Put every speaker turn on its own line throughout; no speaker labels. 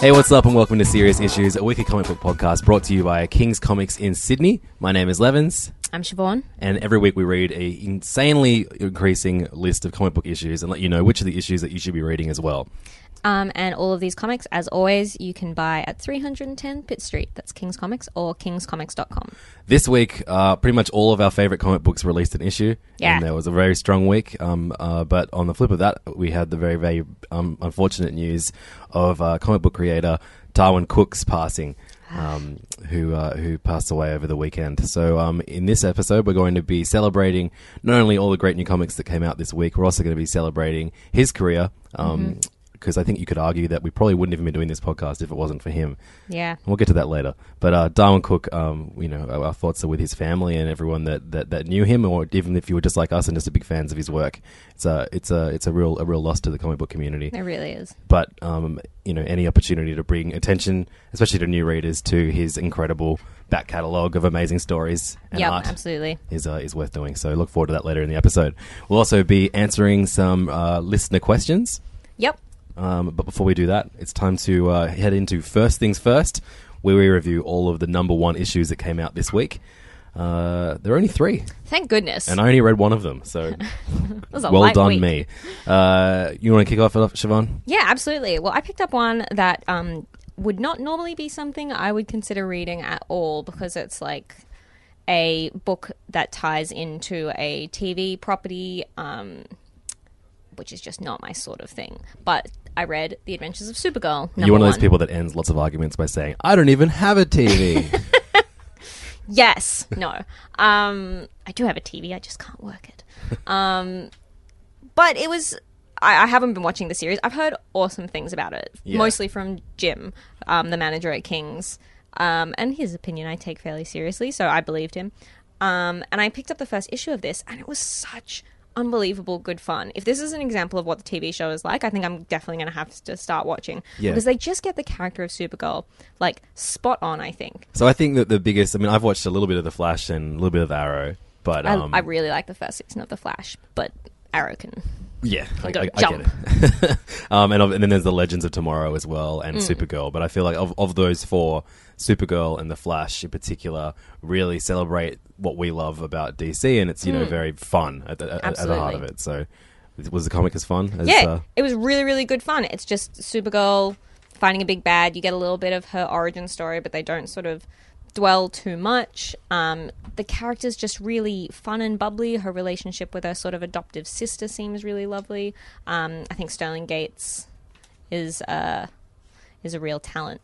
Hey, what's up, and welcome to Serious Issues, a weekly comic book podcast brought to you by King's Comics in Sydney. My name is Levins,
I'm Siobhan.
and every week we read a insanely increasing list of comic book issues and let you know which are the issues that you should be reading as well.
Um, and all of these comics, as always, you can buy at 310 Pitt Street. That's King's Comics or kingscomics.com.
This week, uh, pretty much all of our favorite comic books released an issue,
Yeah.
and there was a very strong week. Um, uh, but on the flip of that, we had the very, very um, unfortunate news of uh, comic book creator Darwyn Cooke's passing. Um, who uh, who passed away over the weekend? So um, in this episode, we're going to be celebrating not only all the great new comics that came out this week, we're also going to be celebrating his career. Um, Because I think you could argue that we probably wouldn't even be doing this podcast if it wasn't for him.
Yeah.
We'll get to that later. But uh, Darwyn Cooke, um, you know, our, our thoughts are with his family and everyone that, that, that knew him, or even if you were just like us and just a big fans of his work. It's a it's a it's a real a real loss to the comic book community.
It really is.
But um, you know, any opportunity to bring attention, especially to new readers, to his incredible back catalogue of amazing stories and
Yep,
art
absolutely.
is uh, is worth doing. So look forward to that later in the episode. We'll also be answering some uh, listener questions.
Yep.
Um, but before we do that, it's time to uh, head into first things first, where we review all of the number one issues that came out this week. Uh, there are only three,
Thank goodness.
and I only read one of them. So
That was a
well done,
week.
me. Uh, you want to kick off, Siobhan?
Yeah, absolutely. Well, I picked up one that um, would not normally be something I would consider reading at all because it's like a book that ties into a TV property, um, which is just not my sort of thing. But I read The Adventures of Supergirl. Number
You're one of those people that ends lots of arguments by saying, "I don't even have a TV."
Yes. No. Um, I do have a TV. I just can't work it. Um, but it was. I, I haven't been watching the series. I've heard awesome things about it,
Yeah.
mostly from Jim, um, the manager at Kings, um, and his opinion I take fairly seriously, so I believed him. Um, and I picked up the first issue of this, and it was such unbelievable good fun. If this is an example of what the TV show is like, I think I'm definitely going to have to start watching
Yeah.
because they just get the character of Supergirl like spot on. I think.
so I think that the biggest. I mean, I've watched a little bit of the Flash and a little bit of Arrow, but um,
I, I really like the first season of The Flash, but Arrow can.
Yeah, I,
Go
I, I
jump.
get it. um, and, of- and then there's the Legends of Tomorrow as well, and
Mm.
Supergirl. But I feel like of, of those four, Supergirl and the Flash in particular really celebrate what we love about DC, and it's you know very fun at the, at, at the heart of. It. So, was the comic as fun? As,
Yeah,
uh,
it was really, really good fun. It's just Supergirl finding a big bad. You get a little bit of her origin story, but they don't sort of dwell too much. Um, the character's just really fun and bubbly. Her relationship with her sort of adoptive sister seems really lovely. Um, I think Sterling Gates is uh, is a real talent.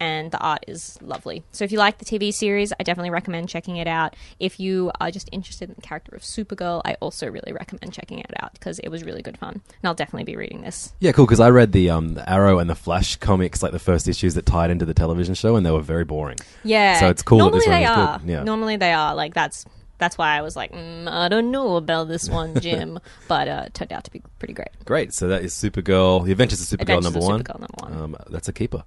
And the art is lovely. So if you like the TV series, I definitely recommend checking it out. If you are just interested in the character of Supergirl, I also really recommend checking it out because it was really good fun. And I'll definitely be reading this.
yeah, cool. Because I read the um, the Arrow and the Flash comics, like the first issues that tied into the television show, and they were very boring.
Yeah.
So it's cool that
Normally
this one
they are.
Yeah.
Normally they are. Like that's that's why I was like, mm, I don't know about this one, Jim, but uh, it turned out to be pretty great.
Great. So that is Supergirl, The Adventures of Supergirl
Adventures
number
of
one.
Supergirl number one.
Um, that's a keeper.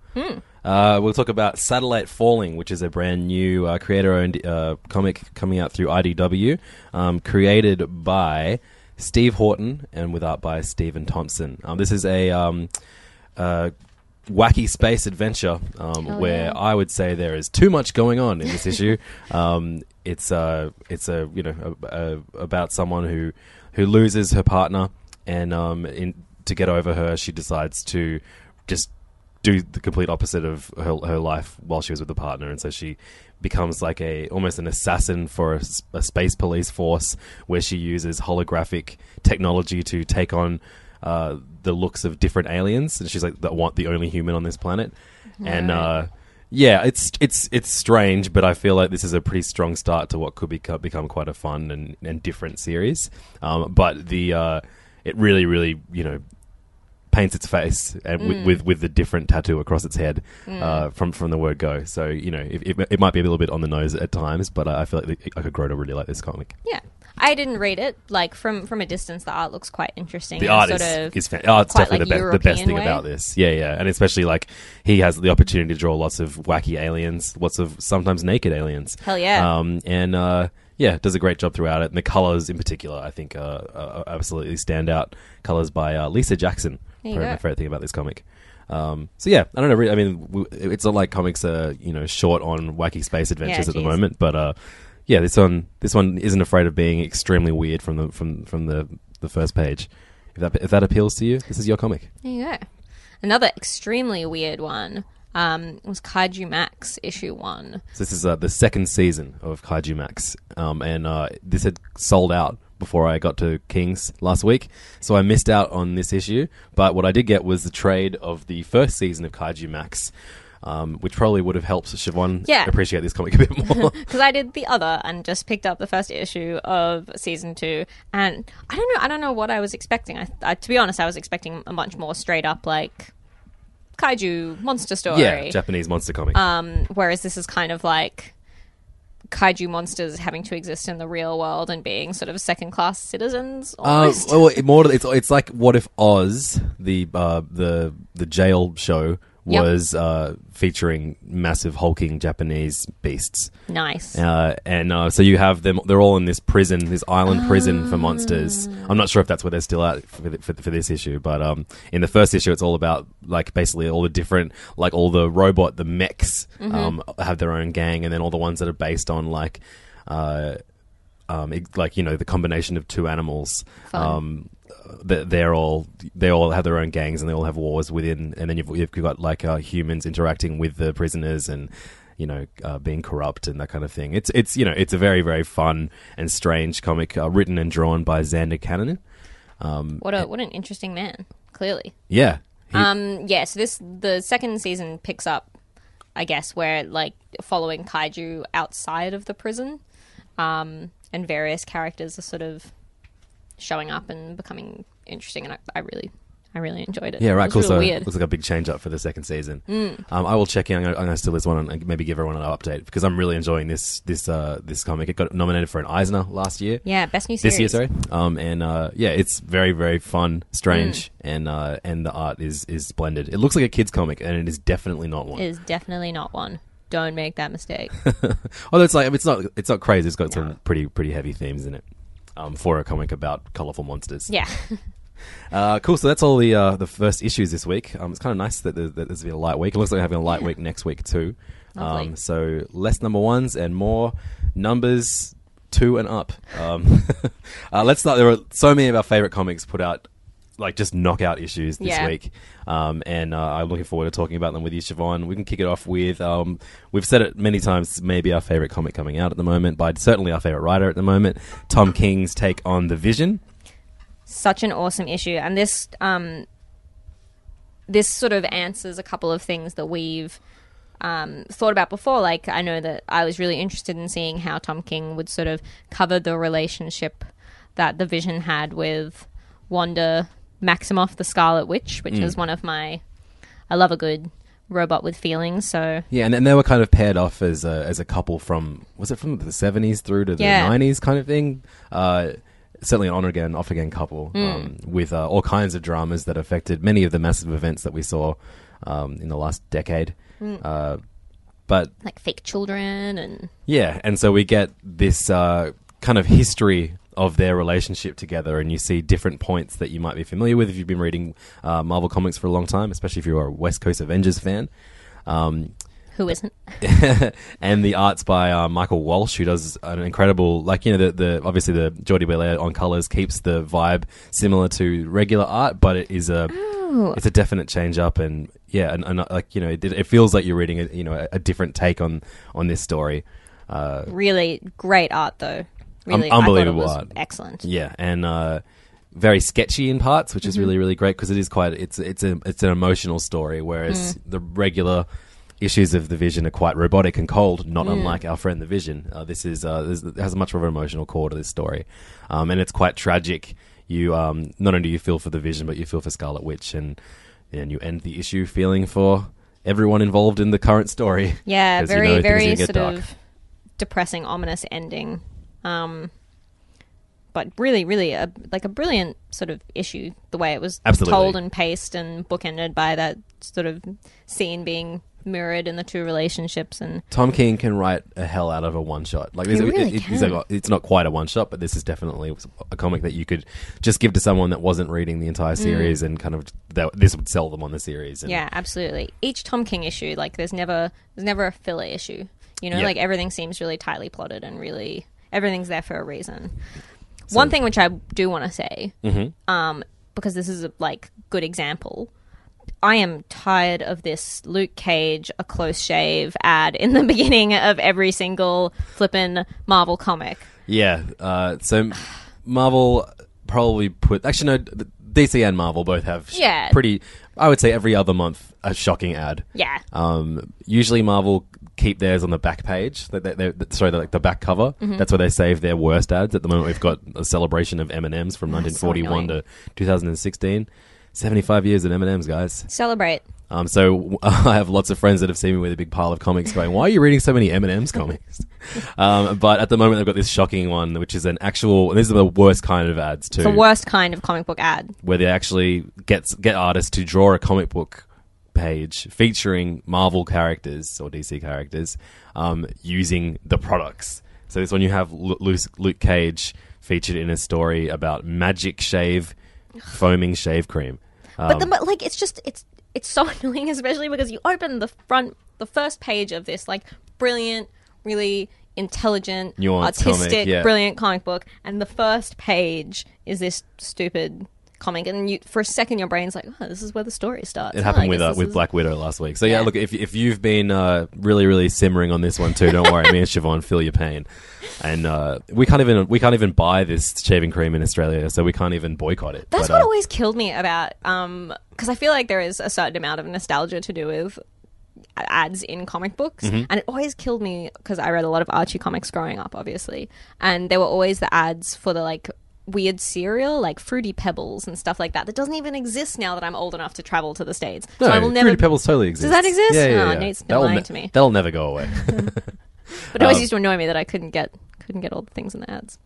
Uh, we'll talk about Satellite Falling, which is a brand new uh, creator-owned uh, comic coming out through IDW, um, created by Steve Horton and with art by Stephen Thompson. Um, this is a um, uh, wacky space adventure um,
Oh,
where
yeah.
I would say there is too much going on in this issue. Um, it's a it's a you know a, a, about someone who who loses her partner and um, in, to get over her, she decides to just do the complete opposite of her, her life while she was with the partner, and so she becomes like a almost an assassin for a space police force where she uses holographic technology to take on uh, the looks of different aliens, and she's like the one, the only human on this planet, and. Uh, yeah, it's it's it's strange, but I feel like this is a pretty strong start to what could become, become quite a fun and, and different series. Um, but the uh, it really, really, you know, paints its face and
Mm.
with, with with the different tattoo across its head uh, from from the word go. So you know, it, it, it might be a little bit on the nose at times, but I, I feel like I could grow to really like this comic.
Yeah. I didn't read it. Like from from a distance, the art looks quite interesting.
The art
sort
is,
of
is fan- oh, it's definitely
like,
the, be- the best thing
way.
about this. Yeah, yeah, and especially like he has the opportunity to draw lots of wacky aliens, lots of sometimes naked aliens.
Hell yeah.
Um, and uh, yeah, does a great job throughout it. And the colors, in particular, I think, uh, uh, absolutely stand out. Colors by uh, Lisa Jackson. Probably my favorite thing about this comic. Um, so yeah, I don't know. really- I mean, it's not like comics are you know short on wacky space adventures at the moment, but uh, yeah, this one this one isn't afraid of being extremely weird from the from from the the first page. If that if that appeals to you, this is your comic.
There you go. Another extremely weird one um, was Kaijumax issue one.
So this is uh, the second season of Kaijumax, um, and uh, this had sold out before I got to Kings last week, so I missed out on this issue. But what I did get was the trade of the first season of Kaijumax, um, which probably would have helped Siobhan
Yeah.
appreciate this comic a bit more.
because I did the other and just picked up the first issue of season two, and I don't know, I don't know what I was expecting. I, I to be honest, I was expecting a much more straight up like kaiju monster story.
yeah, Japanese monster comic.
um, whereas this is kind of like kaiju monsters having to exist in the real world and being sort of second class citizens.
Uh,
Almost.
well, it more it's it's like what if Oz the uh, the the jail show
Yep.
was uh, featuring massive hulking Japanese beasts.
nice.
Uh, and uh, so you have them; they're all in this prison, this island prison for monsters. I'm not sure if that's where they're still at for, th- for, for this issue, but um, in the first issue, it's all about like basically all the different, like all the robot, the mechs, um, have their own gang, and then all the ones that are based on like. Uh, um, like you know the combination of two animals. They're all they all have their own gangs and they all have wars within. And then you've, you've got like uh, humans interacting with the prisoners and you know uh, being corrupt and that kind of thing. It's it's you know it's a very very fun and strange comic uh, written and drawn by Zander Cannon. Um,
What a what an interesting man. Clearly.
yeah, he-
Um, yeah, so this the second season picks up, I guess, where like following kaiju outside of the prison, um, and various characters are sort of showing up and becoming interesting, and I, I really, I really enjoyed it.
Yeah, right.
It
Cool.
was
So
weird.
looks like a big change up for the second season. Um, I will check in. I'm going to steal this one and maybe give everyone an update because I'm really enjoying this this uh, this comic. It got nominated for an Eisner last year.
yeah, best new series
This year, sorry. Um, and uh, yeah, it's very very fun, strange,
Mm.
and uh, and the art is is splendid. It looks like a kids comic, and it is definitely not one.
It is definitely not one. Don't make that mistake.
Although it's like it's not it's not crazy. It's got some pretty pretty heavy themes in it. Um, for a comic about colorful monsters.
yeah,
Uh, cool. So that's all the uh, the first issues this week. Um, it's kind of nice that, there, that there's been a light week. It looks like we're having a light week next week too. Um, so less number ones and more numbers two and up. Um, uh, let's start. There are so many of our favorite comics put out like just knockout issues this
Yeah.
week, um, and uh, I'm looking forward to talking about them with you, Siobhan. We can kick it off with um, we've said it many times. Maybe our favorite comic coming out at the moment, but certainly our favorite writer at the moment, Tom King's take on the Vision.
such an awesome issue, and this um, this sort of answers a couple of things that we've um, thought about before. Like, I know that I was really interested in seeing how Tom King would sort of cover the relationship that the Vision had with Wanda Maximoff, the Scarlet Witch, which is one of my. I love a good robot with feelings, so
Yeah, and then they were kind of paired off as a, as a couple from was it from the seventies through to the
Yeah.
nineties kind of thing. Uh, certainly an on again, off again couple um, with uh, all kinds of dramas that affected many of the massive events that we saw um, in the last decade. Uh, but
like fake children and
yeah, and so we get this uh, kind of history of their relationship together, and you see different points that you might be familiar with if you've been reading uh, Marvel comics for a long time, especially if you're a West Coast Avengers fan. Um,
Who isn't?
and the art's by uh, Michael Walsh, who does an incredible, like you know, the, the obviously the Jordie Bellaire on colors keeps the vibe similar to regular art, but it is a it's a definite change up, and yeah, and, and uh, like you know, it, it feels like you're reading a you know a, a different take on on this story. Uh,
Really great art, though. Really,
Um, unbelievable
I thought it was
art.
Excellent.
Yeah, and uh, very sketchy in parts, which is really really great because it is quite it's it's a it's an emotional story, whereas the regular issues of the Vision are quite robotic and cold, not unlike our friend the Vision. Uh, this is uh, this has much more of an emotional core to this story, um, and it's quite tragic. You um, not only do you feel for the Vision, but you feel for Scarlet Witch, and and you end the issue feeling for everyone involved in the current story.
Yeah,
'Cause you
very,
know
very sort
dark.
of depressing, ominous ending. Um, but really, really, a, like a brilliant sort of issue. The way it was
Absolutely.
told and paced and bookended by that sort of scene being mirrored in the two relationships, and
Tom King can write a hell out of a one shot. Like, it's-
really
it- it's,
can.
like- it's not quite a one shot, but this is definitely a comic that you could just give to someone that wasn't reading the entire series, and kind of this would sell them on the series. And
Mm. yeah, absolutely. Each Tom King issue, like there's never there's never a filler issue. You know,
Yeah.
like everything seems really tightly plotted and really everything's there for a reason. One thing which I do want to say,
Mm-hmm.
um, because this is a like good example. I am tired of this Luke Cage a close shave ad in the beginning of every single flippin' Marvel comic.
yeah. Uh, so Marvel probably put actually no, DC and Marvel both have sh-
Yeah.
pretty. I would say every other month a shocking ad.
Yeah.
Um, usually Marvel keep theirs on the back page. They, they, they, sorry, the, like the back cover.
Mm-hmm.
That's where they save their worst ads. At the moment, we've got a celebration of M and M's from 1941
annoying.
to 2016. 75 years of M and M's, guys.
Celebrate.
Um, so I have lots of friends that have seen me with a big pile of comics, going, "Why are you reading so many M and M's comics?" um, but at the moment, they've got this shocking one, which is an actual. And these are the worst kind of ads too
The worst kind of comic book ad.
where they actually get get artists to draw a comic book page featuring Marvel characters or DC characters um, using the products. So this one you have Luke, Luke Cage featured in a story about Magic Shave foaming shave cream.
But, the, but like it's just it's it's so annoying, especially because you open the front the first page of this like brilliant, really intelligent,
Nuanced
artistic,
comic, yeah.
brilliant comic book, and the first page is this stupid comic, and you for a second your brain's like, oh, this is where the story starts.
It happened
I
with uh, with
is-
Black Widow last week. So yeah,
Yeah.
look if if you've been uh, really really simmering on this one too, don't worry. Me and Siobhan feel your pain, and uh, we can't even we can't even buy this shaving cream in Australia, so we can't even boycott it.
That's
But,
what
uh,
always killed me about um because I feel like there is a certain amount of nostalgia to do with ads in comic books
Mm-hmm.
and it always killed me because I read a lot of Archie comics growing up obviously and there were always the ads for the like weird cereal like fruity pebbles and stuff like that that doesn't even exist now that I'm old enough to travel to the states
No,
so I will never
Fruity Pebbles totally exists.
Does that exist?
Yeah, yeah,
Oh,
yeah.
Nate's been
that'll
lying to me.
That'll never go away.
but it always
um,
used to annoy me that I couldn't get couldn't get all the things in the ads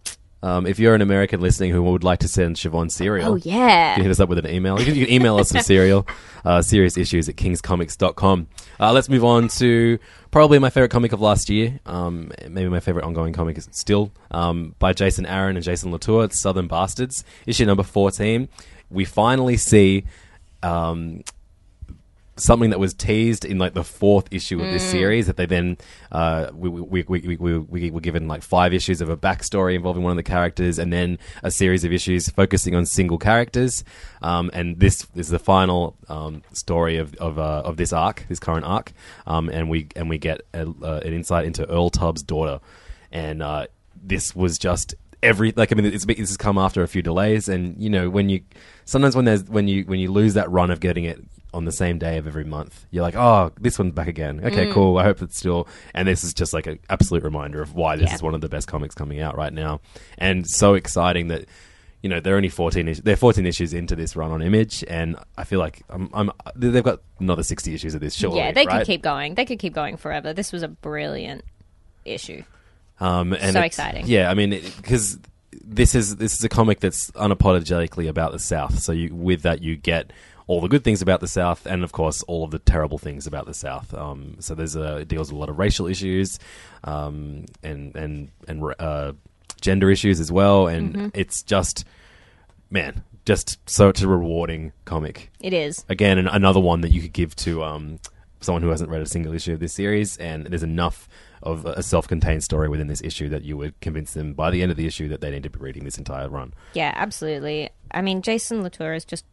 um, if you're an American listening who would like to send Siobhan cereal,
oh yeah
you can hit us up with an email. You can, you can email us some cereal, uh, serious issues at kingscomics.com. Uh, let's move on to probably my favorite comic of last year. Um, maybe my favorite ongoing comic is still um, by Jason Aaron and Jason Latour. It's Southern Bastards, issue number 14. We finally see. Um, something that was teased in like the fourth issue of this series that they then uh, we, we, we, we, we, we were given like five issues of a backstory involving one of the characters and then a series of issues focusing on single characters. Um, and this is the final um, story of of, uh, of this arc this current arc. Um, and we and we get a, uh, an insight into Earl Tubbs' daughter. And uh, this was just every like I mean it's this has come after a few delays. And you know when you sometimes when there's when you when you lose that run of getting it on the same day of every month you're like oh this one's back again okay cool I hope it's still and this is just like an absolute reminder of why this
Yeah.
is one of the best comics coming out right now and so exciting that you know they're only 14 is- they're 14 issues into this run on image and I feel like I'm, I'm they've got another 60 issues of this surely
yeah they
right?
could keep going they could keep going forever this was a brilliant issue
Um, and
So exciting.
Yeah, I mean, because this is this is a comic that's unapologetically about the South. So you, with that, you get all the good things about the South, and of course, all of the terrible things about the South. Um, so there's a it deals with a lot of racial issues, um, and and and uh, gender issues as well, and
Mm-hmm.
it's just man, just such a rewarding comic.
It is.
Again, an, another one that you could give to um, someone who hasn't read a single issue of this series, and there's enough of a self-contained story within this issue that you would convince them by the end of the issue that they need to be reading this entire run.
Yeah, absolutely. I mean, Jason Latour is just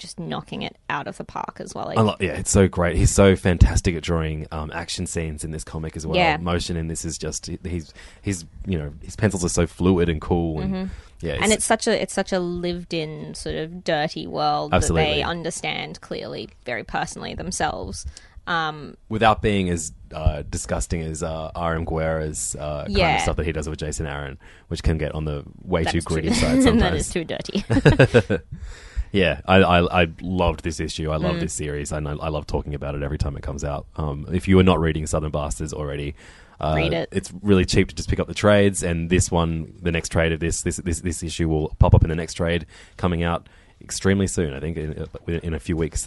just knocking it out of the park as well. Like,
I lo- yeah, it's so great. He's so fantastic at drawing um, action scenes in this comic as well.
Yeah.
Motion in this is just he's he's you know his pencils are so fluid and cool and yeah,
and it's such a it's such a lived in sort of dirty world that they understand clearly, very personally themselves. Um,
without being as uh, disgusting as uh, R.M. Guéra's uh, kind of stuff that he does with Jason Aaron, which can get on the way
that
too gritty side sometimes.
that is too dirty.
Yeah, I, I, I loved this issue. I love
Mm.
this series, and I, I love talking about it every time it comes out. Um, if you are not reading Southern Bastards already, uh,
Read it.
It's really cheap to just pick up the trades, and this one, the next trade of this, this, this, this issue will pop up in the next trade coming out extremely soon. I think in, in a few weeks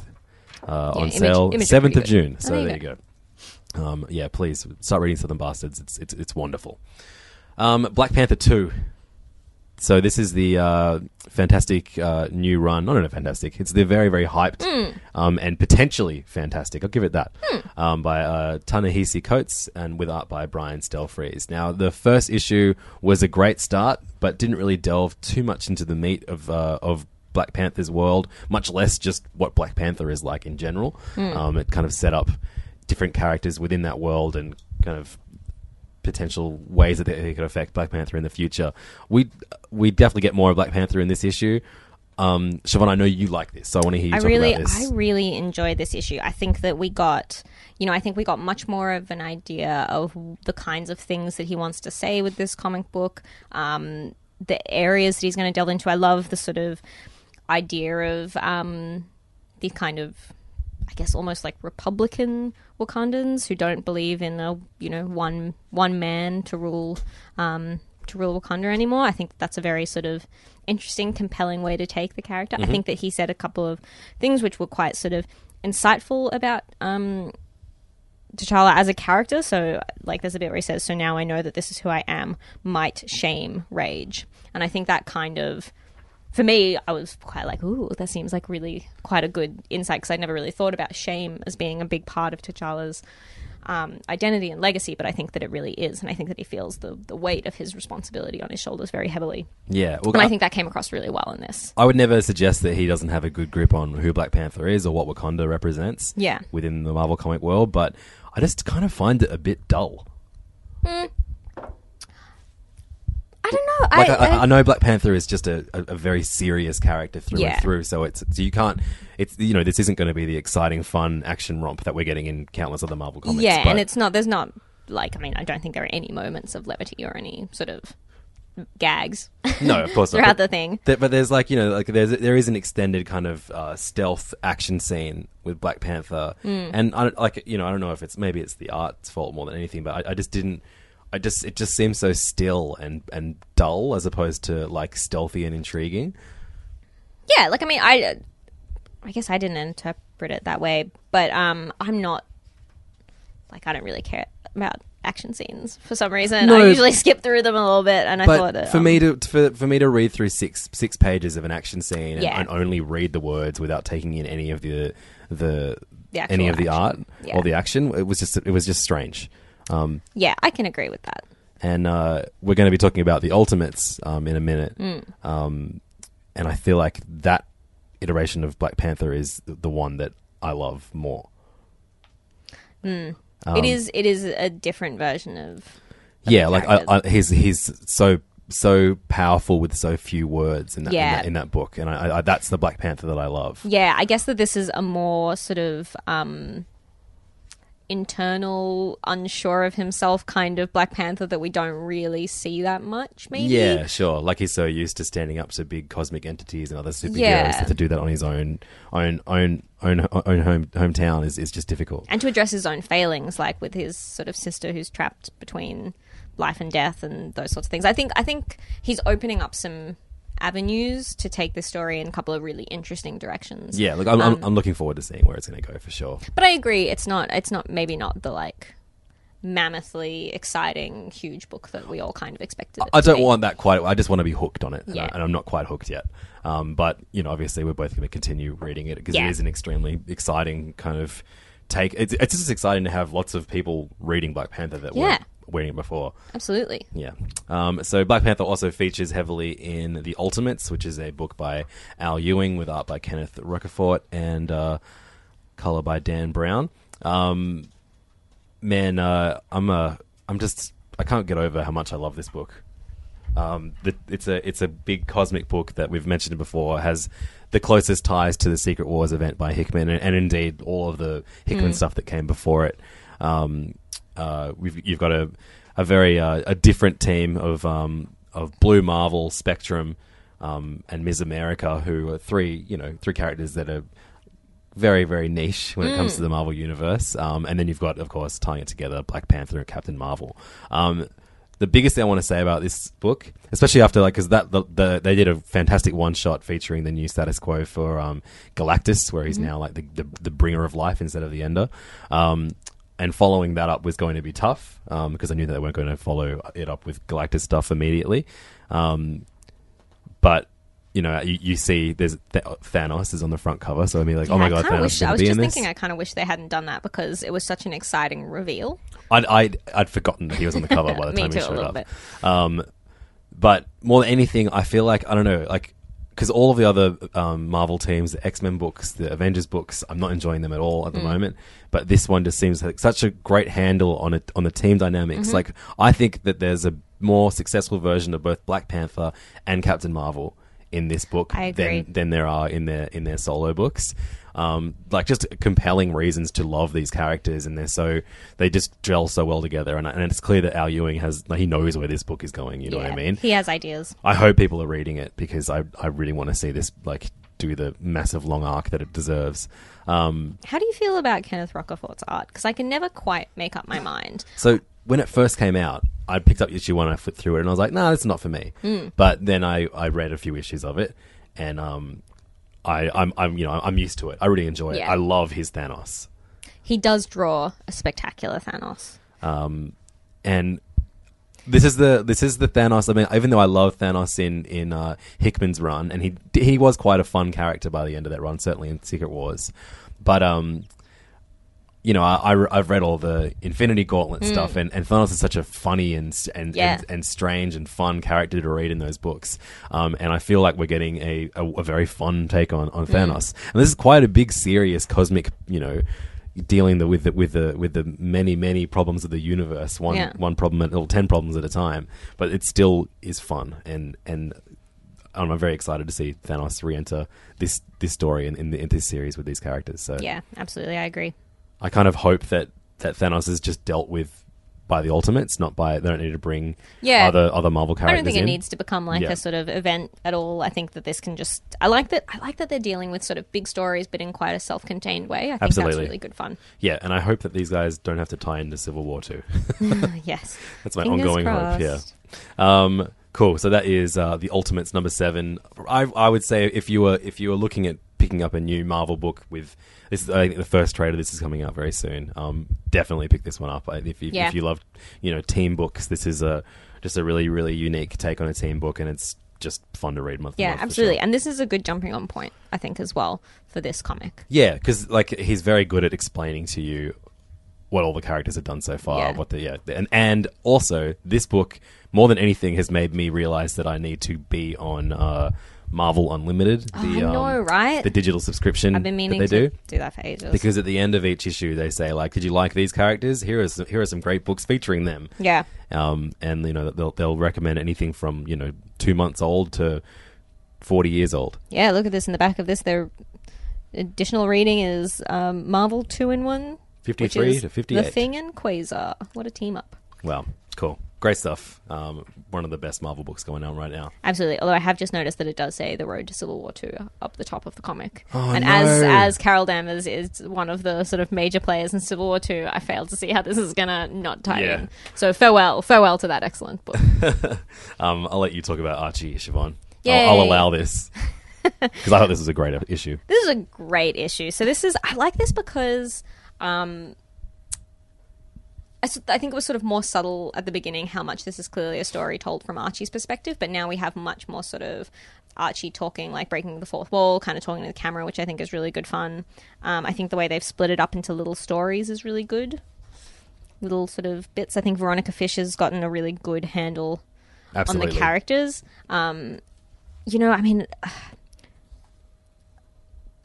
uh,
Yeah,
on
Image-
sale, seventh of. June.
Oh,
So
there you
there you go. Um, yeah, please start reading Southern Bastards. It's it's, it's wonderful. Um, Black Panther two. So this is the uh, fantastic uh, new run. Not a fantastic. It's the very very hyped um, and potentially fantastic. I'll give it that. Um, by uh, Ta-Nehisi Coates and with art by Brian Stelfreeze. Now the first issue was a great start, but didn't really delve too much into the meat of uh, of Black Panther's world, much less just what Black Panther is like in general. Um, it kind of set up different characters within that world and kind of potential ways that they could affect Black Panther in the future. We we definitely get more of Black Panther in this issue. Um, Siobhan, I know you like this, so I want to hear you
I
talk
really,
about this.
I really enjoyed this issue. I think that we got, you know, I think we got much more of an idea of the kinds of things that he wants to say with this comic book, um, the areas that he's going to delve into. I love the sort of idea of um, the kind of, I guess, almost like Republican Wakandans who don't believe in a, you know, one one man to rule. Um, to rule Wakanda anymore. I think that's a very sort of interesting, compelling way to take the character. I think that he said a couple of things which were quite sort of insightful about um, T'Challa as a character. So, like, there's a bit where he says, "So now I know that this is who I am: might, shame, rage." And I think that kind of, for me, I was quite like, "Ooh, that seems like really quite a good insight," because I'd never really thought about shame as being a big part of T'Challa's um, identity and legacy, but I think that it really is, and I think that he feels the the weight of his responsibility on his shoulders very heavily,
yeah, well,
and I
I,
think that came across really well in this.
I would never suggest that he doesn't have a good grip on who Black Panther is or what Wakanda represents.
Yeah.
within the Marvel comic world, but I just kind of find it a bit dull.
I don't know.
Like I,
I,
I, I know Black Panther is just a, a, a very serious character through
Yeah.
and through, so it's so you can't. It's you know this isn't going to be the exciting, fun action romp that we're getting in countless other Marvel comics.
yeah, and it's not. There's not like. I mean, I don't think there are any moments of levity or any sort of gags
no, of course not.
throughout
But-
the thing.
There, but there's like you know like there's there is an extended kind of uh, stealth action scene with Black Panther,
Mm.
and I don't, like you know I don't know if it's maybe it's the art's fault more than anything, but I, I just didn't. I just it just seems so still and and dull as opposed to like stealthy and intriguing.
Yeah, like I mean, I, I guess I didn't interpret it that way, but um, I'm not like I don't really care about action scenes for some reason.
No.
I usually skip through them a little bit, and I thought that,
for
um,
me to for, for me to read through six six pages of an action scene and,
Yeah.
and only read the words without taking in any of the the,
The
any of the art.
Yeah.
or the action, it was just it was just strange. Um,
yeah, I can agree with that.
and uh, we're going to be talking about the ultimates um, in a minute.
Mm.
Um, and I feel like that iteration of Black Panther is the, one that I love more. Um,
it is it is a different version of
yeah, like I. I, he's he's so so powerful with so few words in that, in, that in that book, and I, I, that's the Black Panther that I love.
yeah. I guess that this is a more sort of um, internal, unsure of himself kind of Black Panther that we don't really see that much. Maybe
Yeah, sure. Like he's so used to standing up to big cosmic entities and other superheroes
Yeah.
that to do that on his own own own own own home hometown is, is just difficult.
and to address his own failings, like with his sort of sister who's trapped between life and death and those sorts of things. I think I think he's opening up some avenues to take the story in a couple of really interesting directions.
Yeah, look, I'm,
Um,
I'm, I'm looking forward to seeing where it's going to go for sure.
But I agree, it's not it's not maybe not the like mammothly exciting, huge book that we all kind of expected. It
I don't
be.
want that quite. I just want to be hooked on it, and,
Yeah.
I, and I'm not quite hooked yet. Um, but you know, obviously, we're both going to continue reading it because
Yeah.
it is an extremely exciting kind of take. It's, it's just exciting to have lots of people reading Black Panther that
Yeah.
weren't reading it before.
Absolutely.
Yeah. Um, so Black Panther also features heavily in The Ultimates, which is a book by Al Ewing with art by Kenneth Rocafort and uh, color by Dan Brown. Um, man, uh, I'm a, I'm just, I can't get over how much I love this book. Um, the, it's a it's a big cosmic book that we've mentioned before has the closest ties to the Secret Wars event by Hickman and, and indeed all of the Hickman stuff that came before it. Um, uh, we've you've got a a very uh, a different team of um, of Blue Marvel, Spectrum, um, and Ms. America, who are three you know three characters that are very very niche when it comes to the Marvel universe. Um, and then you've got, of course, tying it together, Black Panther and Captain Marvel. Um, the biggest thing I want to say about this book, especially after like, because that the, the they did a fantastic one shot featuring the new status quo for um, Galactus, where he's now like the, the the bringer of life instead of the ender. Um, and following that up was going to be tough because I knew that they weren't going to follow it up with Galactus stuff immediately. Um, but you know, you, you see there's Th- Thanos is on the front cover, so I mean, like, oh my
I
god, Thanos
wish,
is
I was just
in this.
thinking, I kind of wish they hadn't done that because it was such an exciting reveal.
I'd, I'd I'd forgotten that he was on the cover by the time
too,
he showed up. Um, but more than anything, I feel like I don't know, like because all of the other um, Marvel teams, the X Men books, the Avengers books, I'm not enjoying them at all at the
Mm.
moment. But this one just seems like such a great handle on it on the team dynamics.
Mm-hmm.
Like I think that there's a more successful version of both Black Panther and Captain Marvel in this book than than there are in their in their solo books. Um, like just compelling reasons to love these characters, and they're so they just gel so well together. And, and it's clear that Al Ewing has like, he knows where this book is going. You know what I mean?
He has ideas.
I hope people are reading it because I I really want to see this like do the massive long arc that it deserves. Um,
How do you feel about Kenneth Rocafort's art? Because I can never quite make up my mind.
So when it first came out, I picked up issue one, I flipped through it, and I was like, "No, nah, it's not for me."
Hmm.
But then I, I read a few issues of it, and um, I I'm, I'm you know I'm used to it. I really enjoy it.
Yeah.
I love his Thanos,
He does draw a spectacular Thanos.
and this is the this is the Thanos. I mean, even though I love Thanos in in uh, Hickman's run, and he he was quite a fun character by the end of that run, certainly in Secret Wars, but um. You know, I, I, have read all the Infinity Gauntlet stuff, and, and Thanos is such a funny and and,
Hmm. Yeah.
and and strange and fun character to read in those books. Um, and I feel like we're getting a, a, a very fun take on, on Thanos. And this is quite a big, serious, cosmic, you know, dealing the, with the, with the with the many many problems of the universe. One
Yeah.
one problem at or ten problems at a time. But it still is fun and and. I'm very excited to see Thanos re-enter this this story in, in, the, in this series with these characters. So
Yeah, absolutely. I agree.
I kind of hope that, that Thanos is just dealt with by the Ultimates, not by they don't need to bring
Yeah.
other other Marvel characters.
I don't think it needs to become like
Yeah.
a sort of event at all. I think that this can just. I like that. I like that they're dealing with sort of big stories, but in quite a self-contained way. I think
Absolutely.
that's really good fun.
Yeah, and I hope that these guys don't have to tie into Civil War too.
yes,
That's my
Fingers
ongoing hope. Yeah. Um, cool. So that is uh, the Ultimates number seven. I I would say if you were if you were looking at picking up a new Marvel book with this, I think the first trade of this is coming out very soon. Um, definitely pick this one up. If you,
Yeah.
if you love you know team books, this is a just a really really unique take on a team book, and it's just fun to read month.
Yeah,
month
absolutely.
sure.
And this is a good jumping on point, I think, as well for this comic.
Yeah, because like he's very good at explaining to you what all the characters have done so far.
Yeah.
What the yeah, and and also this book more than anything has made me realize that I need to be on uh, Marvel Unlimited. The,
I know,
um,
right?
The digital subscription
I've been meaning
they
to
do.
do that for ages.
Because at the end of each issue, they say like, "Did you like these characters? Here is here are some great books featuring them."
yeah,
Um, and you know they'll they'll recommend anything from you know two months old to forty years old.
yeah. Look at this in the back of this. Their additional reading is um, Marvel two in one,
53
is
to
The Thing and Quasar. What a team up!
Well, cool, great stuff. Um, one of the best Marvel books going on right now.
Absolutely. Although I have just noticed that it does say the road to Civil War two up the top of the comic.
Oh,
and
no.
as as Carol Danvers is one of the sort of major players in Civil War two, I failed to see how this is gonna not tie
Yeah.
in. So farewell, farewell to that excellent book.
Um, I'll let you talk about Archie, Siobhan.
Yay.
I'll, I'll allow this because I thought this was a great issue.
this is a great issue. So this is I like this because um I, think it was sort of more subtle at the beginning how much this is clearly a story told from Archie's perspective, but now we have much more sort of Archie talking, like breaking the fourth wall, kind of talking to the camera, which I think is really good fun. Um, I think the way they've split it up into little stories is really good. Little sort of bits. I think Veronica Fish has gotten a really good handle on the characters. Um, you know, I mean,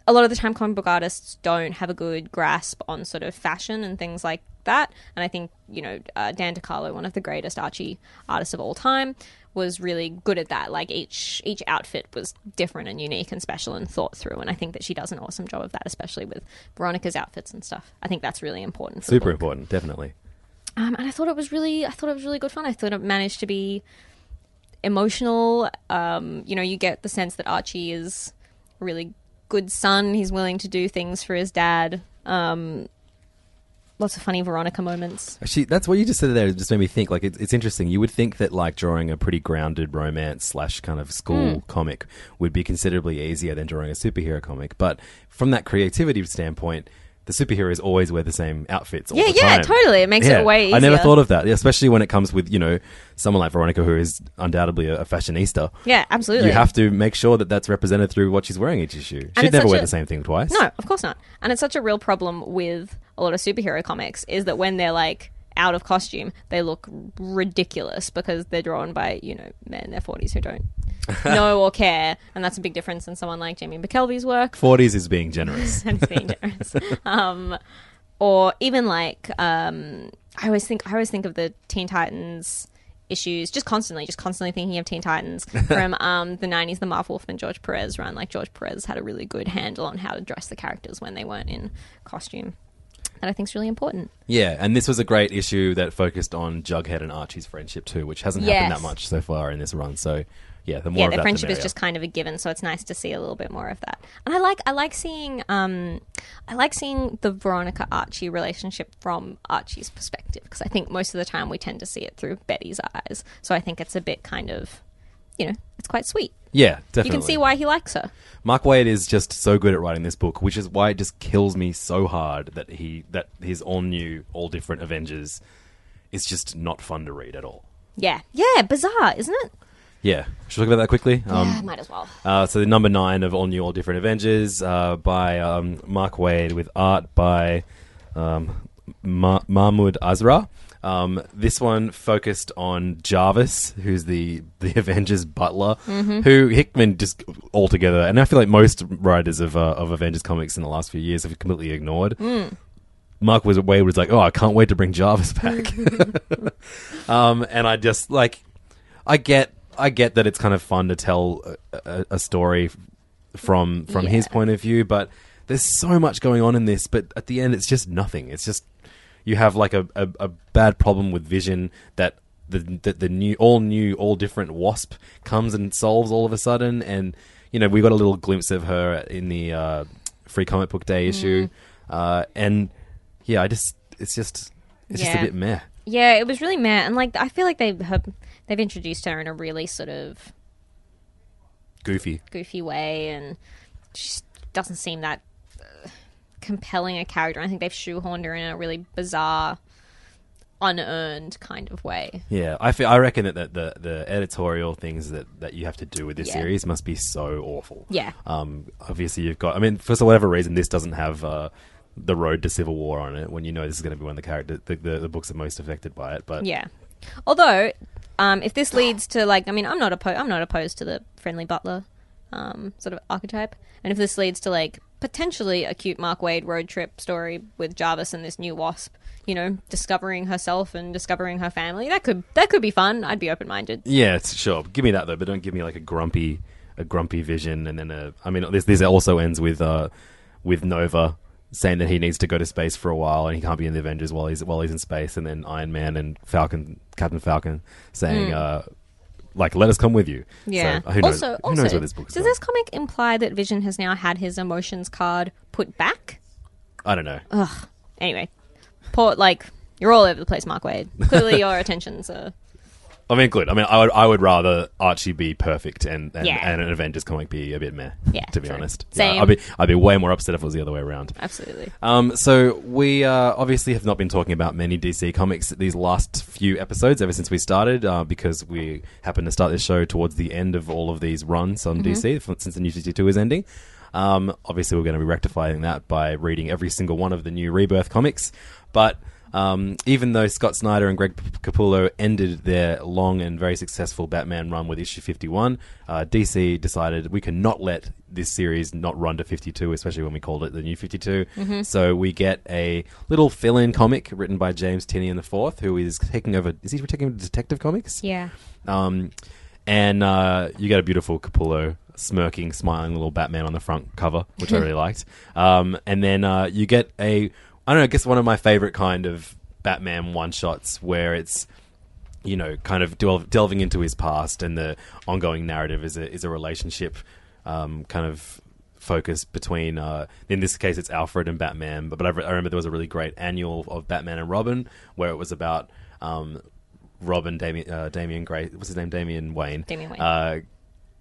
a lot of the time, comic book artists don't have a good grasp on sort of fashion and things like that. And I think, you know, uh, Dan DeCarlo, one of the greatest Archie artists of all time, was really good at that. Like each each outfit was different and unique and special and thought through. And I think that she does an awesome job of that, especially with Veronica's outfits and stuff. I think that's really important.
Super important, definitely.
Um, and I thought it was really, I thought it was really good fun. I thought it managed to be emotional. Um, you know, you get the sense that Archie is really good son. He's willing to do things for his dad. Um, lots of funny Veronica moments.
Actually, that's what you just said there. It Just made me think. Like, it's, it's interesting. You would think that like drawing a pretty grounded romance slash kind of school
Hmm.
comic would be considerably easier than drawing a superhero comic. But from that creativity standpoint, the superheroes always wear the same outfits. All
Yeah, yeah, totally. It makes it way easier.
I never thought of that, especially when it comes with you know someone like Veronica, who is undoubtedly a, a fashionista.
Yeah, absolutely.
You have to make sure that that's represented through what she's wearing each issue. She'd never wear
a-
the same thing twice.
No, of course not. And it's such a real problem with a lot of superhero comics is that when they're like out of costume, they look ridiculous because they're drawn by, you know, men in their 40s who don't know or care. And that's a big difference in someone like Jamie McKelvie's work.
Forties is being generous.
and it's being generous. Um, or even like um, I always think I always think of the Teen Titans issues just constantly, just constantly thinking of Teen Titans from um, the '90s, the Marv Wolfman George Perez run. Like George Perez had a really good handle on how to dress the characters when they weren't in costume. That I think is really important.
Yeah, and this was a great issue that focused on Jughead and Archie's friendship too, which hasn't happened that much so far in this run. So, yeah, the more
yeah,
of
their
that, the
friendship is just kind of a given, so it's nice to see a little bit more of that. And I like I like seeing um I like seeing the Veronica Archie relationship from Archie's perspective because I think most of the time we tend to see it through Betty's eyes. So I think it's a bit kind of you know, it's quite sweet.
yeah, definitely.
You can see why he likes her.
Mark Waid is just so good at writing this book, which is why it just kills me so hard that he that his all new, all different Avengers is just not fun to read at all.
Yeah. Yeah, bizarre, isn't it?
Yeah, should we talk about that quickly?
yeah, might as well.
Uh, so the number nine of all new, all different Avengers uh, by um, Mark Waid with art by um, Ma- Mahmud Asrar. Um, this one focused on Jarvis, who's the the Avengers butler, who Hickman just altogether, and I feel like most writers of uh, of Avengers comics in the last few years have completely ignored. Mark was Waid was like, "Oh, I can't wait to bring Jarvis back," um, and I just like, I get, I get that it's kind of fun to tell a, a, a story from from his point of view, but there's so much going on in this. But at the end, it's just nothing. It's just you have like a, a, a bad problem with Vision that the, the the new all new all different Wasp comes and solves all of a sudden, and you know we got a little glimpse of her in the uh, Free Comic Book Day issue, uh, and yeah, I just it's just it's just a bit meh.
Yeah, it was really mad, and like I feel like they've they've introduced her in a really sort of
Goofy.
goofy way, and she just doesn't seem that compelling a character. I think they've shoehorned her in a really bizarre, unearned kind of way.
Yeah, I feel, I reckon that the, the the editorial things that, that you have to do with this
Yeah.
series must be so awful.
Yeah.
Um. Obviously, you've got. I mean, for whatever reason, this doesn't have uh, the road to civil war on it. When you know this is going to be one of the character the, the, the books are most affected by it. But
Yeah. Although, um, if this leads to like, I mean, I'm not oppo- I'm not opposed to the friendly butler, um, sort of archetype, and if this leads to like potentially a cute Mark Waid road trip story with Jarvis and this new wasp, you know, discovering herself and discovering her family, that could that could be fun. I'd be open minded.
yeah, it's, sure. Give me that though, but don't give me like a grumpy a grumpy vision and then a. I mean, this this also ends with uh with Nova. Saying that he needs to go to space for a while and he can't be in the Avengers while he's while he's in space, and then Iron Man and Falcon, Captain Falcon, saying, uh, "Like, let us come with you."
Yeah.
So, who knows?
also,
who
also,
knows where this
does this comic imply that Vision has now had his emotions card put back?
I don't know.
Anyway, poor like you're all over the place, Mark Waid. Clearly, your attentions are
I mean, good. I mean, I would I would rather Archie be perfect and and,
Yeah.
and an Avengers comic be a bit meh.
Yeah,
to be
true.
honest.
Same.
I'd be I'd be way more upset if it was the other way around.
Absolutely.
Um, so we uh, obviously have not been talking about many DC comics these last few episodes ever since we started uh, because we happened to start this show towards the end of all of these runs on DC f- since the New 52 is ending. Um, obviously, we're going to be rectifying that by reading every single one of the new Rebirth comics. But um, even though Scott Snyder and Greg Capullo ended their long and very successful Batman run with issue 51, uh, DC decided we cannot let this series not run to 52, especially when we called it the New 52. So we get a little fill-in comic written by James Tynion IV, who is taking over. Is he taking over Detective Comics?
Yeah.
Um, and uh, you get a beautiful Capullo smirking, smiling little Batman on the front cover, which I really liked. Um, and then uh, you get a, I don't know, I guess one of my favorite kind of Batman one shots where it's, you know, kind of delv- delving into his past and the ongoing narrative is a is a relationship, um, kind of focus between. Uh, in this case, it's Alfred and Batman. But but I, re- I remember there was a really great annual of Batman and Robin where it was about. Um, Robin, Damian, uh, Damian Gray, what's his name? Damian Wayne.
Damian Wayne.
Uh,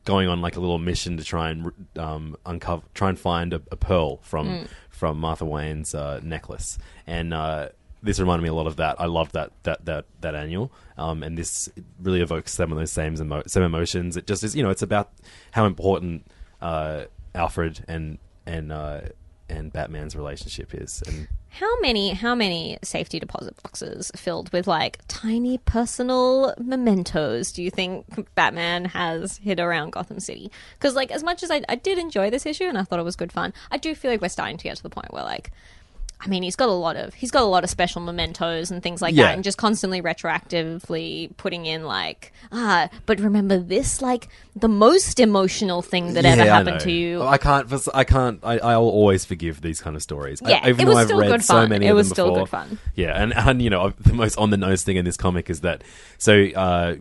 going on like a little mission to try and um, uncover, try and find a, a pearl from
Mm.
From Martha Wayne's uh, necklace, and uh, this reminded me a lot of that. I loved that that that that annual, um, and this really evokes some of those same emo- same emotions. It just is, you know, it's about how important uh, Alfred and and uh, and Batman's relationship is, and
How many how many safety deposit boxes filled with like tiny personal mementos do you think Batman has hid around Gotham City? Because like as much as I, I did enjoy this issue and I thought it was good fun, I do feel like we're starting to get to the point where like I mean, he's got a lot of he's got a lot of special mementos and things like
Yeah.
that, and just constantly retroactively putting in like ah, but remember this like the most emotional thing that ever
Yeah, I
happened to you.
I can't. I can't. I, I'll always forgive these kind of stories. I-
Yeah,
even
it
though
was
I've
still
read
good
so
fun.
many
It was still
before.
good fun.
Yeah, and and you know the most on the nose thing in this comic is that so uh,